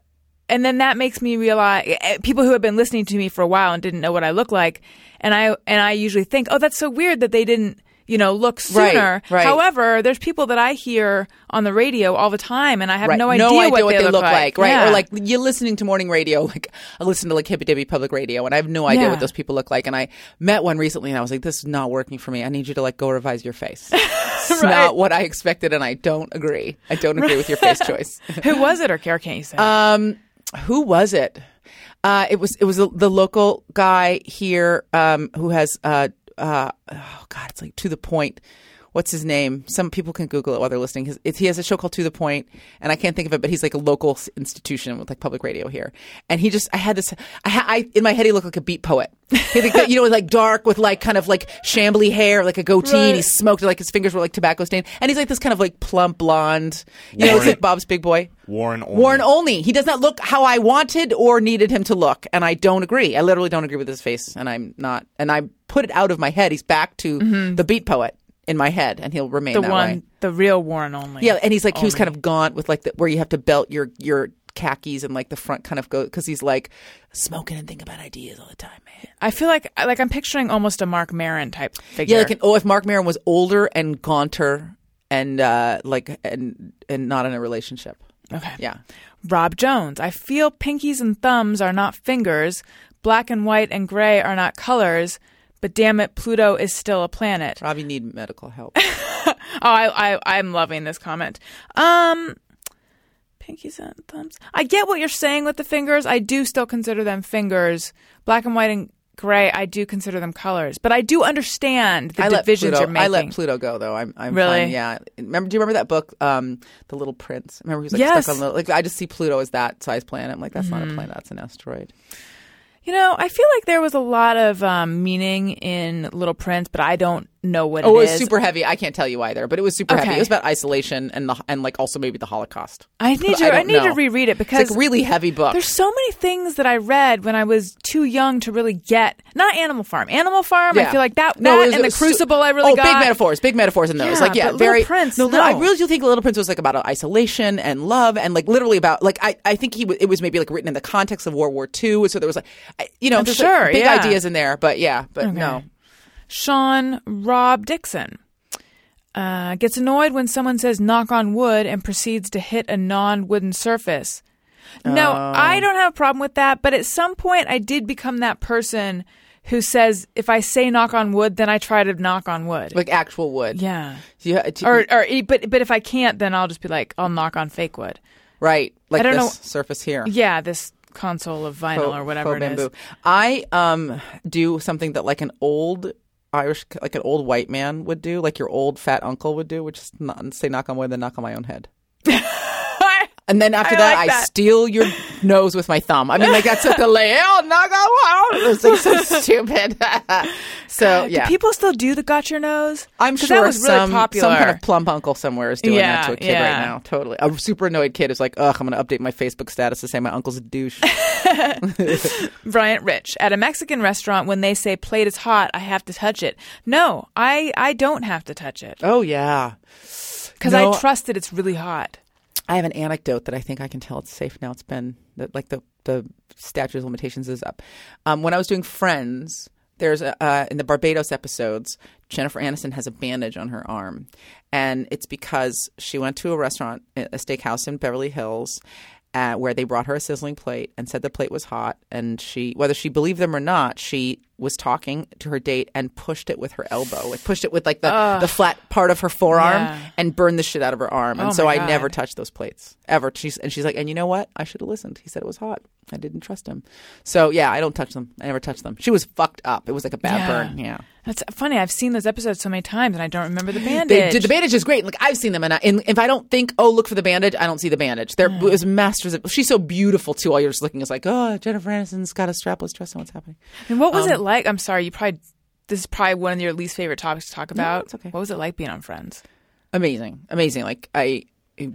and then that makes me realize eh, people who have been listening to me for a while and didn't know what I look like, and I and I usually think, oh, that's so weird that they didn't. You know, look Right, sooner. right. However, there's people that I hear on the radio all the time, and I have right. no idea, what, they, look, like, right? Yeah. Or like you're listening to morning radio. (laughs) Like I listen to like Hippie Dippy Public Radio, and I have no idea Yeah. what those people look like. And I met one recently, and I was like, "This is not working for me. I need you to like go revise your face." (laughs) It's Right. not what I expected, and I don't agree. I don't agree with your face (laughs) choice. Who was it, or care can't you say? Um, who was it? Uh, it was it was the, the local guy here um, who has uh, uh, oh god, it's like to the point. What's his name? Some people can Google it while they're listening. His, it's, he has a show called To the Point, and I can't think of it, but he's like a local institution with like public radio here. And he just, I had this, I, ha, I in my head he looked like a beat poet. He like, (laughs) you know, like dark with like kind of like shambly hair, like a goatee, and he smoked like his fingers were like tobacco stained, and he's like this kind of like plump blonde. You know, it's like Bob's Big Boy. Warren Olney. Warren Olney. He does not look how I wanted or needed him to look, and I don't agree. I literally don't agree with his face, and I'm not. And I put it out of my head. He's back to mm-hmm. the beat poet in my head, and he'll remain the that one, way. the real Warren Olney. Yeah, and he's like he was kind of gaunt with like the, where you have to belt your your khakis and like the front kind of go because he's like smoking and thinking about ideas all the time, man. I feel like like I'm picturing almost a Marc Maron type figure. Yeah, like an, oh, if Marc Maron was older and gaunter and uh like and and not in a relationship. okay. Yeah. Rob Jones. I feel pinkies and thumbs are not fingers. Black and white and gray are not colors. But damn it, Pluto is still a planet. Rob, you need medical help. (laughs) Oh, I, I I'm loving this comment. Um, pinkies and thumbs. I get what you're saying with the fingers. I do still consider them fingers. Black and white and gray. I do consider them colors. But I do understand the I divisions Pluto, you're making. I let Pluto go though. I'm, I'm Really? fine. Yeah. Remember? Do you remember that book, um, The Little Prince? Remember he was like Yes. stuck on the like. I just see Pluto as that size planet. I'm like, that's Mm-hmm. not a planet. That's an asteroid. You know, I feel like there was a lot of um, meaning in Little Prince, but I don't know what Oh, it it was is. super heavy. I can't tell you either, but it was super heavy. It was about isolation and the and like also maybe the Holocaust. I need (laughs) to. I I, need to reread it It's because like a really heavy book. There's so many things that I read when I was too young to really get. Not Animal Farm. Animal Farm. I feel like that. No, that was- and the su- Crucible. I really oh, got. big metaphors, big metaphors in those. Yeah, like, yeah, but Little very. Prince, no, I really do think Little Prince was like about isolation and love, and like literally about like I, I think he w- it was maybe like written in the context of World War II. So there was like, I, you know, I'm sure, like, big yeah. ideas in there, but yeah, but no. Sean Rob Dixon uh, gets annoyed when someone says "knock on wood" and proceeds to hit a non-wooden surface. No, Oh. I don't have a problem with that. But at some point, I did become that person who says, "If I say knock on wood, then I try to knock on wood." Like actual wood. yeah. Yeah. t- Or, or, but, but if I can't, then I'll just be like, I'll knock on fake wood. right. Like I don't this know- surface here. Yeah, this console of vinyl Faux- or whatever it is. bamboo. I um do something that like an old Irish, like an old white man would do, like your old fat uncle would do, which is not say knock on wood, then knock on my own head. (laughs) And then after I that, like I that. steal your (laughs) nose with my thumb. I mean, like that's what the lay. Knock on wood. It's like so (laughs) stupid. (laughs) so yeah, People still do the got your nose. I'm sure that was really some popular. some kind of plump uncle somewhere is doing Yeah, that to a kid yeah. right now. Totally, a super annoyed kid is like, "Ugh, I'm going to update my Facebook status to say my uncle's a douche." Bryant Rich at a Mexican restaurant when they say plate is hot, I have to touch it. No, I I don't have to touch it oh yeah, because No. I trust that it's really hot. I have an anecdote that I think I can tell it's safe now. It's been like the the statute of limitations is up. Um, when I was doing Friends, there's a, uh, in the Barbados episodes, Jennifer Aniston has a bandage on her arm, and it's because she went to a restaurant, a steakhouse in Beverly Hills. Uh, where they brought her a sizzling plate and said the plate was hot, and she, whether she believed them or not, she was talking to her date and pushed it with her elbow, like pushed it with like the, the flat part of her forearm, Yeah. and burned the shit out of her arm. And Oh so I God. never touched those plates ever. She's and she's like, and you know what? I should have listened. He said it was hot. I didn't trust him. So yeah, I don't touch them. I never touch them. She was fucked up. It was like a bad Yeah. burn. Yeah. That's funny. I've seen those episodes so many times and I don't remember the bandage. did the bandage is great. Like I've seen them, and, I, and if I don't think, oh, look for the bandage, I don't see the bandage. There was masters. Of, she's so beautiful too. All you're just looking is like, oh, Jennifer Aniston's got a strapless dress on. What's happening? And what was Um, it like? I'm sorry, you probably this is probably one of your least favorite topics to talk about. it's okay. What was it like being on Friends? amazing, amazing. Like I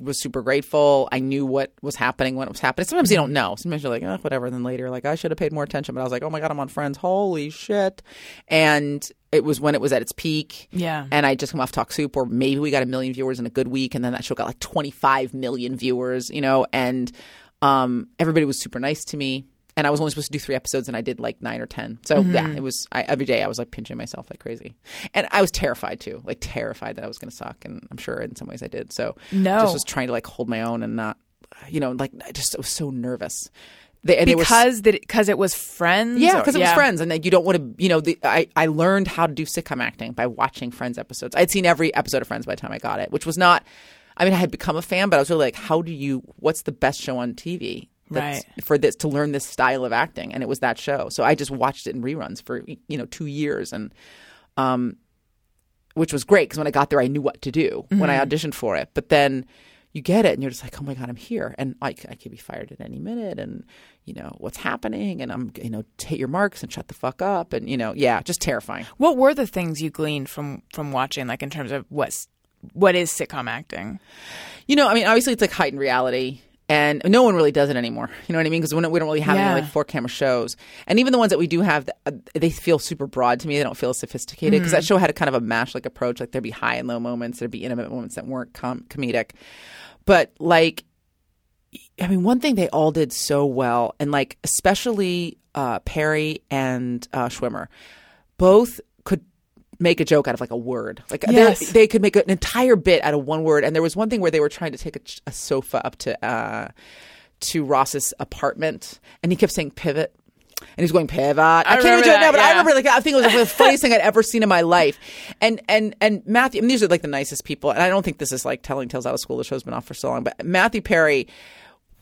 was super grateful. I knew what was happening when it was happening. Sometimes you don't know. Sometimes you're like, oh, whatever. And then later, like, I should have paid more attention. But I was like, oh my god, I'm on Friends. Holy shit! And it was when it was at its peak. Yeah. And I just come off Talk Soup, or maybe we got a million viewers in a good week, and then that show got like 25 million viewers. You know, and um, everybody was super nice to me. And I was only supposed to do three episodes, and I did like nine or ten. So Mm-hmm. yeah, it was I, every day. I was like pinching myself like crazy, and I was terrified too, like terrified that I was going to suck. And I'm sure in some ways I did. So No. just was trying to like hold my own and not, you know, like I just was so nervous. They, were Because that because it was Friends. yeah, because it was Friends, and like, you don't want to, you know. The, I I learned how to do sitcom acting by watching Friends episodes. I'd seen every episode of Friends by the time I got it, which was not. I mean, I had become a fan, but I was really like, how do you? What's the best show on TV? That's- For this to learn this style of acting, and it was that show. So I just watched it in reruns for you know two years, and um, which was great because when I got there, I knew what to do when I auditioned for it. But then you get it, and you're just like, oh my god, I'm here, and I, I could be fired at any minute, and you know what's happening, and I'm you know take your marks and shut the fuck up, and you know yeah, just terrifying. What were the things you gleaned from from watching, like in terms of what's what is sitcom acting? You know, I mean, obviously it's like heightened reality. And no one really does it anymore. You know what I mean? Because we don't, we don't really have Yeah. any like four camera shows. And even the ones that we do have, uh, they feel super broad to me. They don't feel as sophisticated Mm-hmm. because that show had a kind of a mash like approach. Like there'd be high and low moments, there'd be intimate moments that weren't com- comedic. But like, I mean, one thing they all did so well, and like especially uh, Perry and uh, Schwimmer, both make a joke out of like a word. Like Yes. they could make an entire bit out of one word. And there was one thing where they were trying to take a, a sofa up to uh, to Ross's apartment, and he kept saying pivot. And he's going pivot. I, can't even do it now, but I remember like I think it was like, the funniest thing I'd ever seen in my (laughs) life. And and and Matthew, I mean, these are like the nicest people, and I don't think this is like telling tales out of school. The show's been off for so long, but Matthew Perry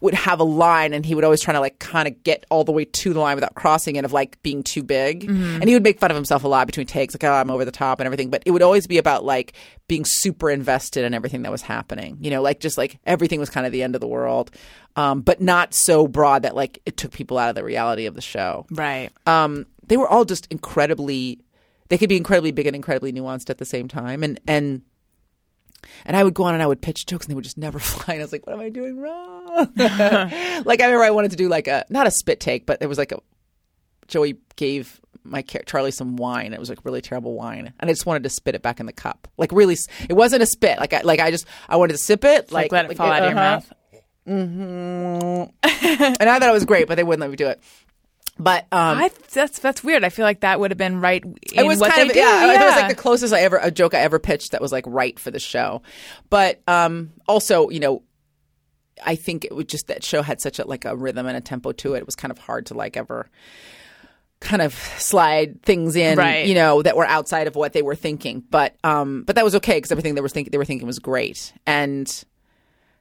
would have a line and he would always try to like kind of get all the way to the line without crossing it of like being too big. And he would make fun of himself a lot between takes like oh i'm over the top and everything. But it would always be about like being super invested in everything that was happening you know like just like everything was kind of the end of the world um, but not so broad that like it took people out of the reality of the show. Right. um, they were all just incredibly they could be incredibly big and incredibly nuanced at the same time. And and and I would go on and I would pitch jokes and they would just never (laughs) fly. And I was like, what am I doing wrong? (laughs) like I remember I wanted to do like a not a spit take, but it was like a Joey gave my Charlie some wine. It was like really terrible wine, and I just wanted to spit it back in the cup. Like really, it wasn't a spit. Like I like I just I wanted to sip it. Like, let it fall out of your uh-huh. mouth. (laughs) and I thought it was great, but they wouldn't let me do it. But um, I that's that's weird. I feel like that would have been right. In it was what kind of yeah, yeah. It was like the closest I ever a joke I ever pitched that was like right for the show. But um, also, you know, I think it was just that show had such a like a rhythm and a tempo to it. It was kind of hard to like ever kind of slide things in, Right. you know, that were outside of what they were thinking. But um, but that was okay because everything they were thinking they were thinking was great. And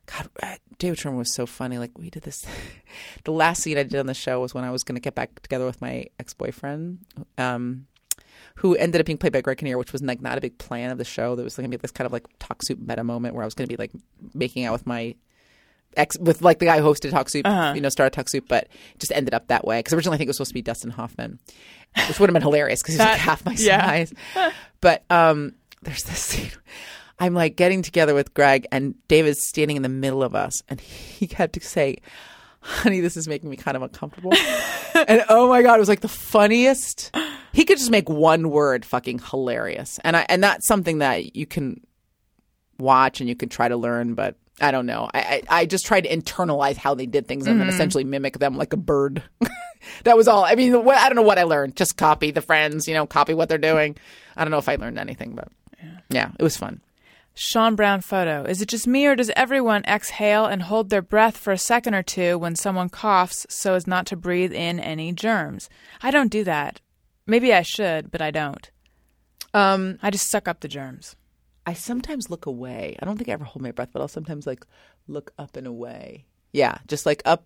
God, uh, David Schwimmer was so funny. Like we did this. (laughs) the last scene I did on the show was when I was going to get back together with my ex boyfriend, um, who ended up being played by Greg Kinnear, which was like not a big plan of the show. There was going to be this kind of like talk soup meta moment where I was going to be like making out with my ex with like the guy who hosted Talk Soup, you know, started Talk Soup, but just ended up that way because originally I think it was supposed to be Dustin Hoffman, which would have been hilarious because he's like half my yeah. size. (laughs) but um, there's this scene. I'm like getting together with Greg, and David's standing in the middle of us, and he (laughs) had to say, "Honey, this is making me kind of uncomfortable." (laughs) and oh my god, it was like the funniest. He could just make one word fucking hilarious, and I and that's something that you can watch and you can try to learn, but I don't know. I I, I just tried to internalize how they did things and then mm-hmm. essentially mimic them like a bird. (laughs) that was all. I mean, what, I don't know what I learned. Just copy the friends, you know, copy what they're doing. I don't know if I learned anything, but yeah, it was fun. Sean Brown photo. Is it just me or does everyone exhale and hold their breath for a second or two when someone coughs so as not to breathe in any germs? I don't do that. Maybe I should, but I don't. Um, I just suck up the germs. I sometimes look away. I don't think I ever hold my breath, but I'll sometimes like look up and away. Yeah, just like up,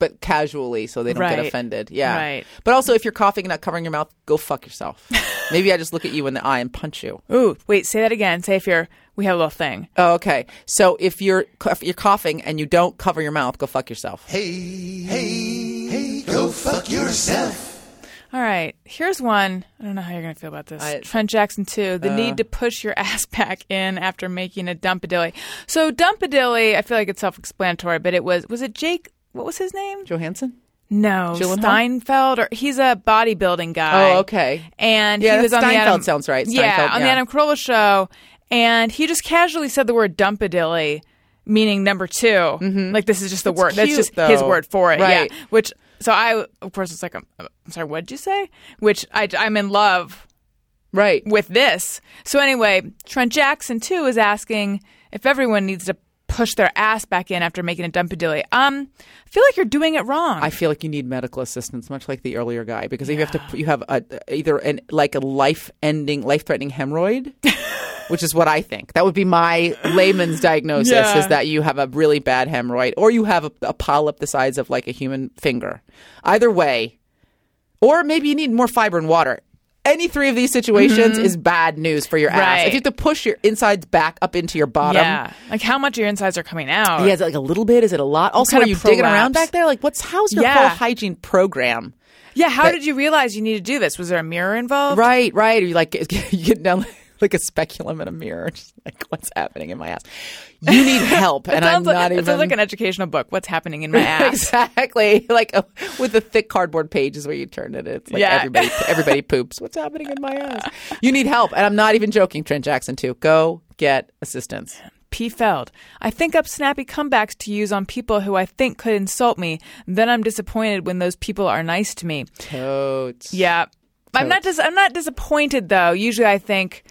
but casually, so they don't get offended. Yeah, Right. But also, if you're coughing and not covering your mouth, go fuck yourself. (laughs) Maybe I just look at you in the eye and punch you. Ooh, wait, say that again. Say if you're, we have a little thing. Oh, okay. So if you're if you're coughing and you don't cover your mouth, go fuck yourself. Hey, hey, hey, go fuck yourself. All right, here's one. I don't know how you're going to feel about this. I- Trent Jackson 2, the need uh. to push your (laughs) ass back in after making a dumpadilly. So, dumpadilly, I feel like it's self explanatory, but it was, was it Jake? What was his name? Johansson. No, Gyllenhaal? Steinfeld, or he's a bodybuilding guy. Oh, okay. And Yeah, he was on the Steinfeld Adam, sounds right. yeah, Steinfeld, on the yeah. Adam Carolla show, and he just casually said the word dumpadilly, meaning number 2 mm-hmm. Like this is just the That's word. That's cute, just his word for it. Right. Yeah. Which so I of course it's like I'm, I'm sorry. What did you say? Which I I'm in love Right. with this. So anyway, Trent Jackson too is asking if everyone needs to push their ass back in after making a dumpadilly. Um, I feel like you're doing it wrong. I feel like you need medical assistance, much like the earlier guy, because if you have to, you have a, either an like a life-ending, life-threatening hemorrhoid, (laughs) which is what I think. That would be my layman's diagnosis: Yeah. is that you have a really bad hemorrhoid, or you have a, a polyp the size of like a human finger. Either way, or maybe you need more fiber and water. Any three of these situations is bad news for your ass. Mm-hmm. Right. If you have to push your insides back up into your bottom, yeah, like how much your insides are coming out? yeah, is it like a little bit? Is it a lot? Also, are you digging around back there? Like, what's how's your Yeah. whole hygiene program? Yeah, How But- did you realize you need to do this? Was there a mirror involved? Right, right. Are you like (laughs) you get down like a speculum in a mirror, (laughs) just like what's happening in my ass. You need help, (laughs) and I'm like, not it sounds like an educational book. What's happening in my (laughs) ass? exactly like uh, with the thick cardboard pages where you turn it. It's like Yeah. everybody everybody poops. What's happening in my ass? You need help, and I'm not even joking. Trent Jackson too. Go get assistance. P. Feld. I think up snappy comebacks to use on people who I think could insult me. Then I'm disappointed when those people are nice to me. Totes. Yeah, I'm not. Dis- I'm not disappointed though. Usually, I think,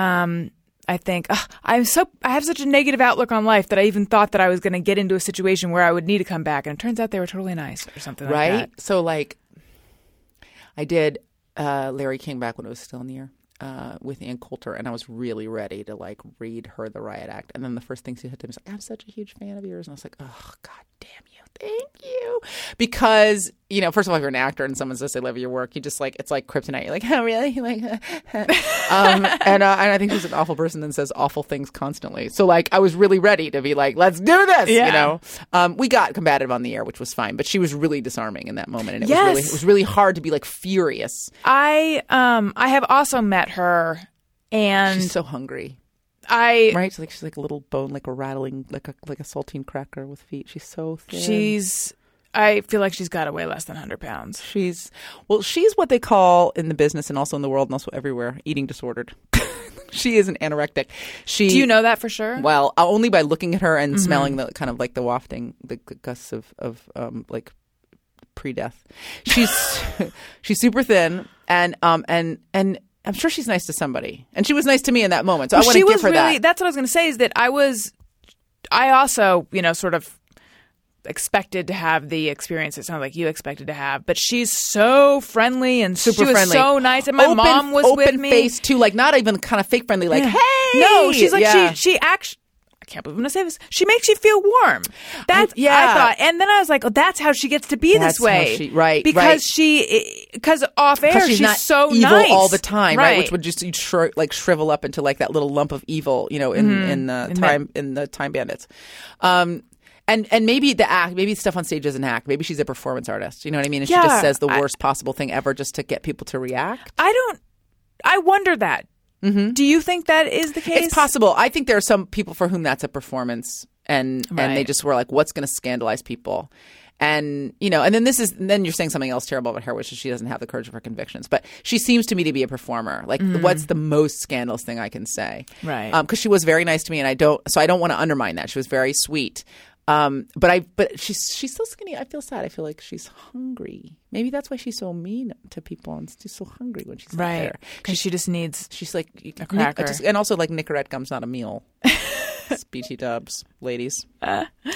um, I think "Ugh, I'm so. I have such a negative outlook on life that I even thought that I was going to get into a situation where I would need to come back, and it turns out they were totally nice or something like right? that. So like, I did uh, Larry King back when it was still in the air uh, with Ann Coulter, and I was really ready to like read her the riot act. And then the first thing she said to me was like, "I'm such a huge fan of yours," and I was like, "Oh God damn you, thank you," because you know, first of all, if you're an actor and someone says they love your work, you just like it's like kryptonite. You're like, "Oh really?" (laughs) Like, (laughs) um, and uh, and I think she's an awful person and says awful things constantly. So like, I was really ready to be like, "Let's do this," Yeah. you know. Um, we got combative on the air, which was fine, but she was really disarming in that moment, and it was Yes. really it was really hard to be like furious. I um I have also met her, and She's so hungry, I right? She's like she's like a little bone, like a rattling, like a like a saltine cracker with feet. She's so thin. she's. I feel like she's got to weigh less than 100 pounds. she's well, she's what they call in the business and also in the world and also everywhere eating disordered. (laughs) she is an anorectic. She Do you know that for sure? Well, uh, only by looking at her and smelling the kind of like the wafting, the g- gusts of of um, like pre-death. She's (laughs) she's super thin and um and and I'm sure she's nice to somebody, and she was nice to me in that moment. So I want to give was her really. that. That's what I was going to say. Is that I was, I also, you know, sort of expected to have the experience it sounds like you expected to have, but she's so friendly and Super she was friendly, so nice, and my open, mom was open with me. face too, like not even kind of fake friendly, like Yeah. hey, no, she's like yeah. she she actually. I can't believe I'm gonna say this. She makes you feel warm. That's yeah. I thought, and then I was like, oh, that's how she gets to be That's this way, how she- right, Because right. she, because off air, she's, she's, not so evil nice all the time, right? Which would just shri- like shrivel up into like that little lump of evil, you know, in in the In time in the Time Bandits. Um, and and maybe the act, maybe stuff on stage isn't act. Maybe she's a performance artist. You know what I mean? And she just says the I- worst possible thing ever just to get people to react. I don't. I wonder that. Do you think that is the case? Mm-hmm. It's possible. I think there are some people for whom that's a performance, and and they just were like, "What's going to scandalize people?" And you know, and then this is and then you're saying something else terrible about her, which is she doesn't have the courage of her convictions. But she seems to me to be a performer. Like, what's the most scandalous thing I can say? Mm. Right. Because she was very nice to me, and I don't. So I don't want to undermine that. She was very sweet. Um, but I, but she's she's so skinny. I feel sad. I feel like she's hungry. Maybe that's why she's so mean to people and she's so hungry when she's right there. because she just needs. She's like A cracker. just- and also like Nicorette gum's not a meal. (laughs) BT Dubs, ladies.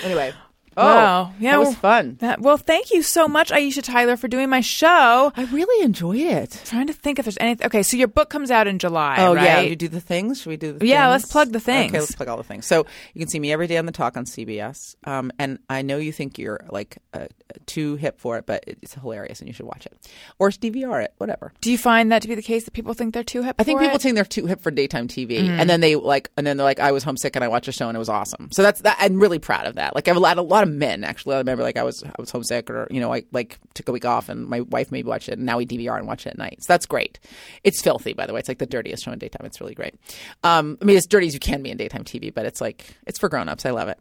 anyway, oh, Wow. Yeah, that was fun. That, well, thank you so much, Aisha Tyler, for doing my show. I really enjoy it. trying to think if there's anything. Okay, so your book comes out in July. Oh yeah, right? you do the things. Should we do the? Yeah, things? let's plug the things. Okay, let's plug all the things. So you can see me every day on the talk on CBS. Um, and I know you think you're like uh, too hip for it, but it's hilarious and you should watch it or DVR it, whatever. Do you find that to be the case that people think they're too hip? For? I think people it? think they're too hip for daytime TV, Mm-hmm. and then they like, and then they're like, I was homesick and I watched a show and it was awesome. So that's that. I'm really proud of that. Like I have a lot, a lot of men actually. I remember like I was, I was homesick, or you know, I like took a week off, and my wife maybe watched it, and now we DVR and watch it at night. So that's great. It's filthy, by the way. It's like the dirtiest show in daytime. It's really great. Um, I mean, as dirty as you can be in daytime TV, but it's like it's for grown-ups. I love it.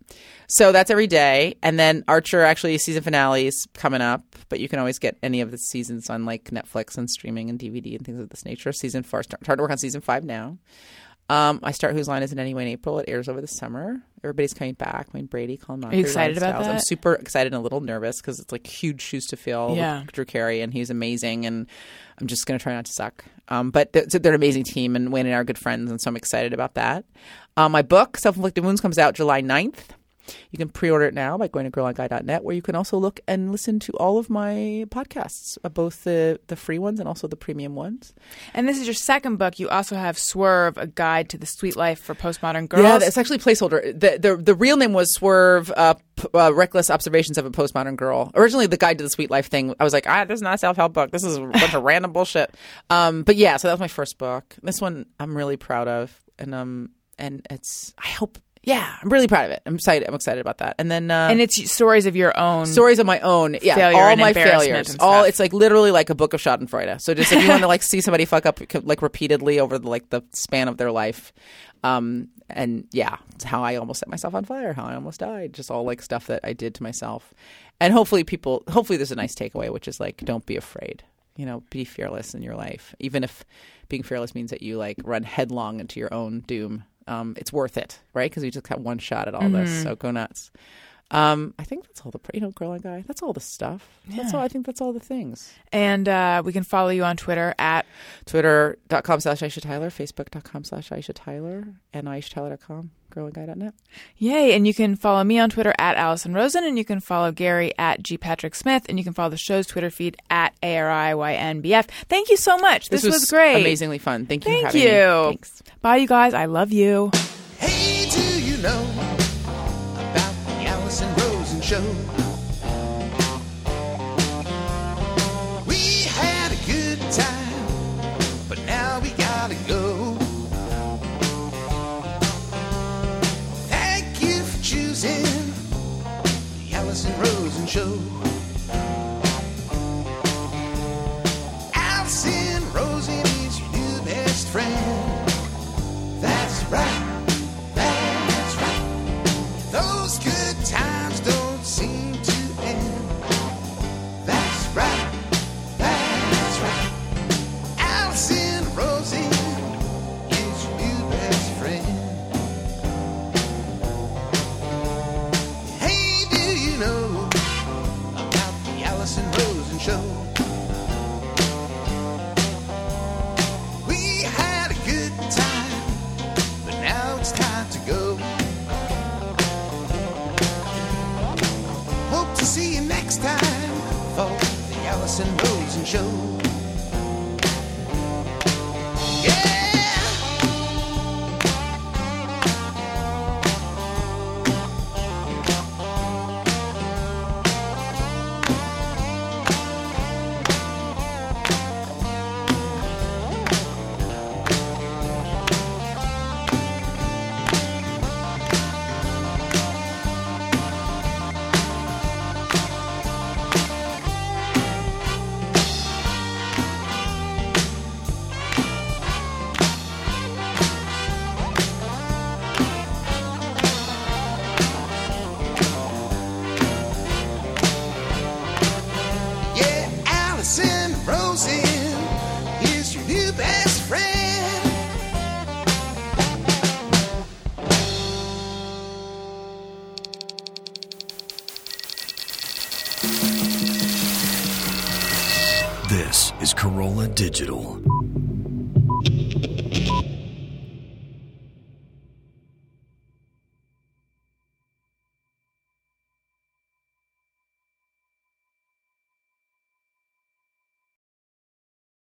So that's every day, and then Archer actually season finales coming up, but you can always get any of the seasons on like Netflix and streaming and DVD and things of this nature. Season four, start, start to work on season five now. Um, I start Whose Line Is It Anyway in April. It airs over the summer. Everybody's coming back. I mean, Brady, Colin Mochrie, Are you excited about Stiles. I'm super excited and a little nervous because it's like huge shoes to fill Yeah. with Drew Carey, and he's amazing. And I'm just going to try not to suck. Um, but they're, they're an amazing team, and Wayne and I are good friends, and so I'm excited about that. Um, my book, Self Inflicted Wounds, comes out July 9th. You can pre-order it now by going to girlonguy.net, where you can also look and listen to all of my podcasts, uh, both the the free ones and also the premium ones. And this is your second book. You also have Swerve, a guide to the sweet life for postmodern girls. Yeah, it's actually placeholder. The the, the real name was Swerve, uh, p- uh, Reckless Observations of a Postmodern Girl. Originally, the Guide to the Sweet Life thing, I was like, ah, this is not a self help book. This is a bunch of (laughs) random bullshit. Um, but yeah, so that was my first book. This one I'm really proud of, and um, and it's I hope. Yeah, I'm really proud of it. I'm excited. I'm excited about that. And then uh, and it's stories of your own. stories of my own. Yeah, all my failures. All it's like literally like a book of Schadenfreude. So just if you want to like (laughs) see somebody fuck up like repeatedly over the, like the span of their life, um, and yeah, it's how I almost set myself on fire, how I almost died, just all like stuff that I did to myself, and hopefully people, hopefully there's a nice takeaway, which is like don't be afraid. You know, be fearless in your life, even if being fearless means that you like run headlong into your own doom. Um, it's worth it, right? Because you just got one shot at all this, Mm-hmm. so go nuts. Um, I think that's all the you know, Girl on Guy. That's all the stuff. That's all. I think that's all the things. and uh, we can follow you on Twitter at Twitter.com slash Aisha Tyler, Facebook.com slash Aisha Tyler, and AishaTyler.com, girlonguy.net. Yay. And you can follow me on Twitter at Alison Rosen, and you can follow Gary at G. Patrick Smith, and you can follow the show's Twitter feed at ARIYNBF. Thank you so much. This, was, great. Amazingly fun. Thank you Thank for having me. you. Thanks. Bye, you guys. I love you. Hey, do you know show? We had a good time, but now we gotta go. Thank you for choosing the Alison Rosen show. The Alison and Show.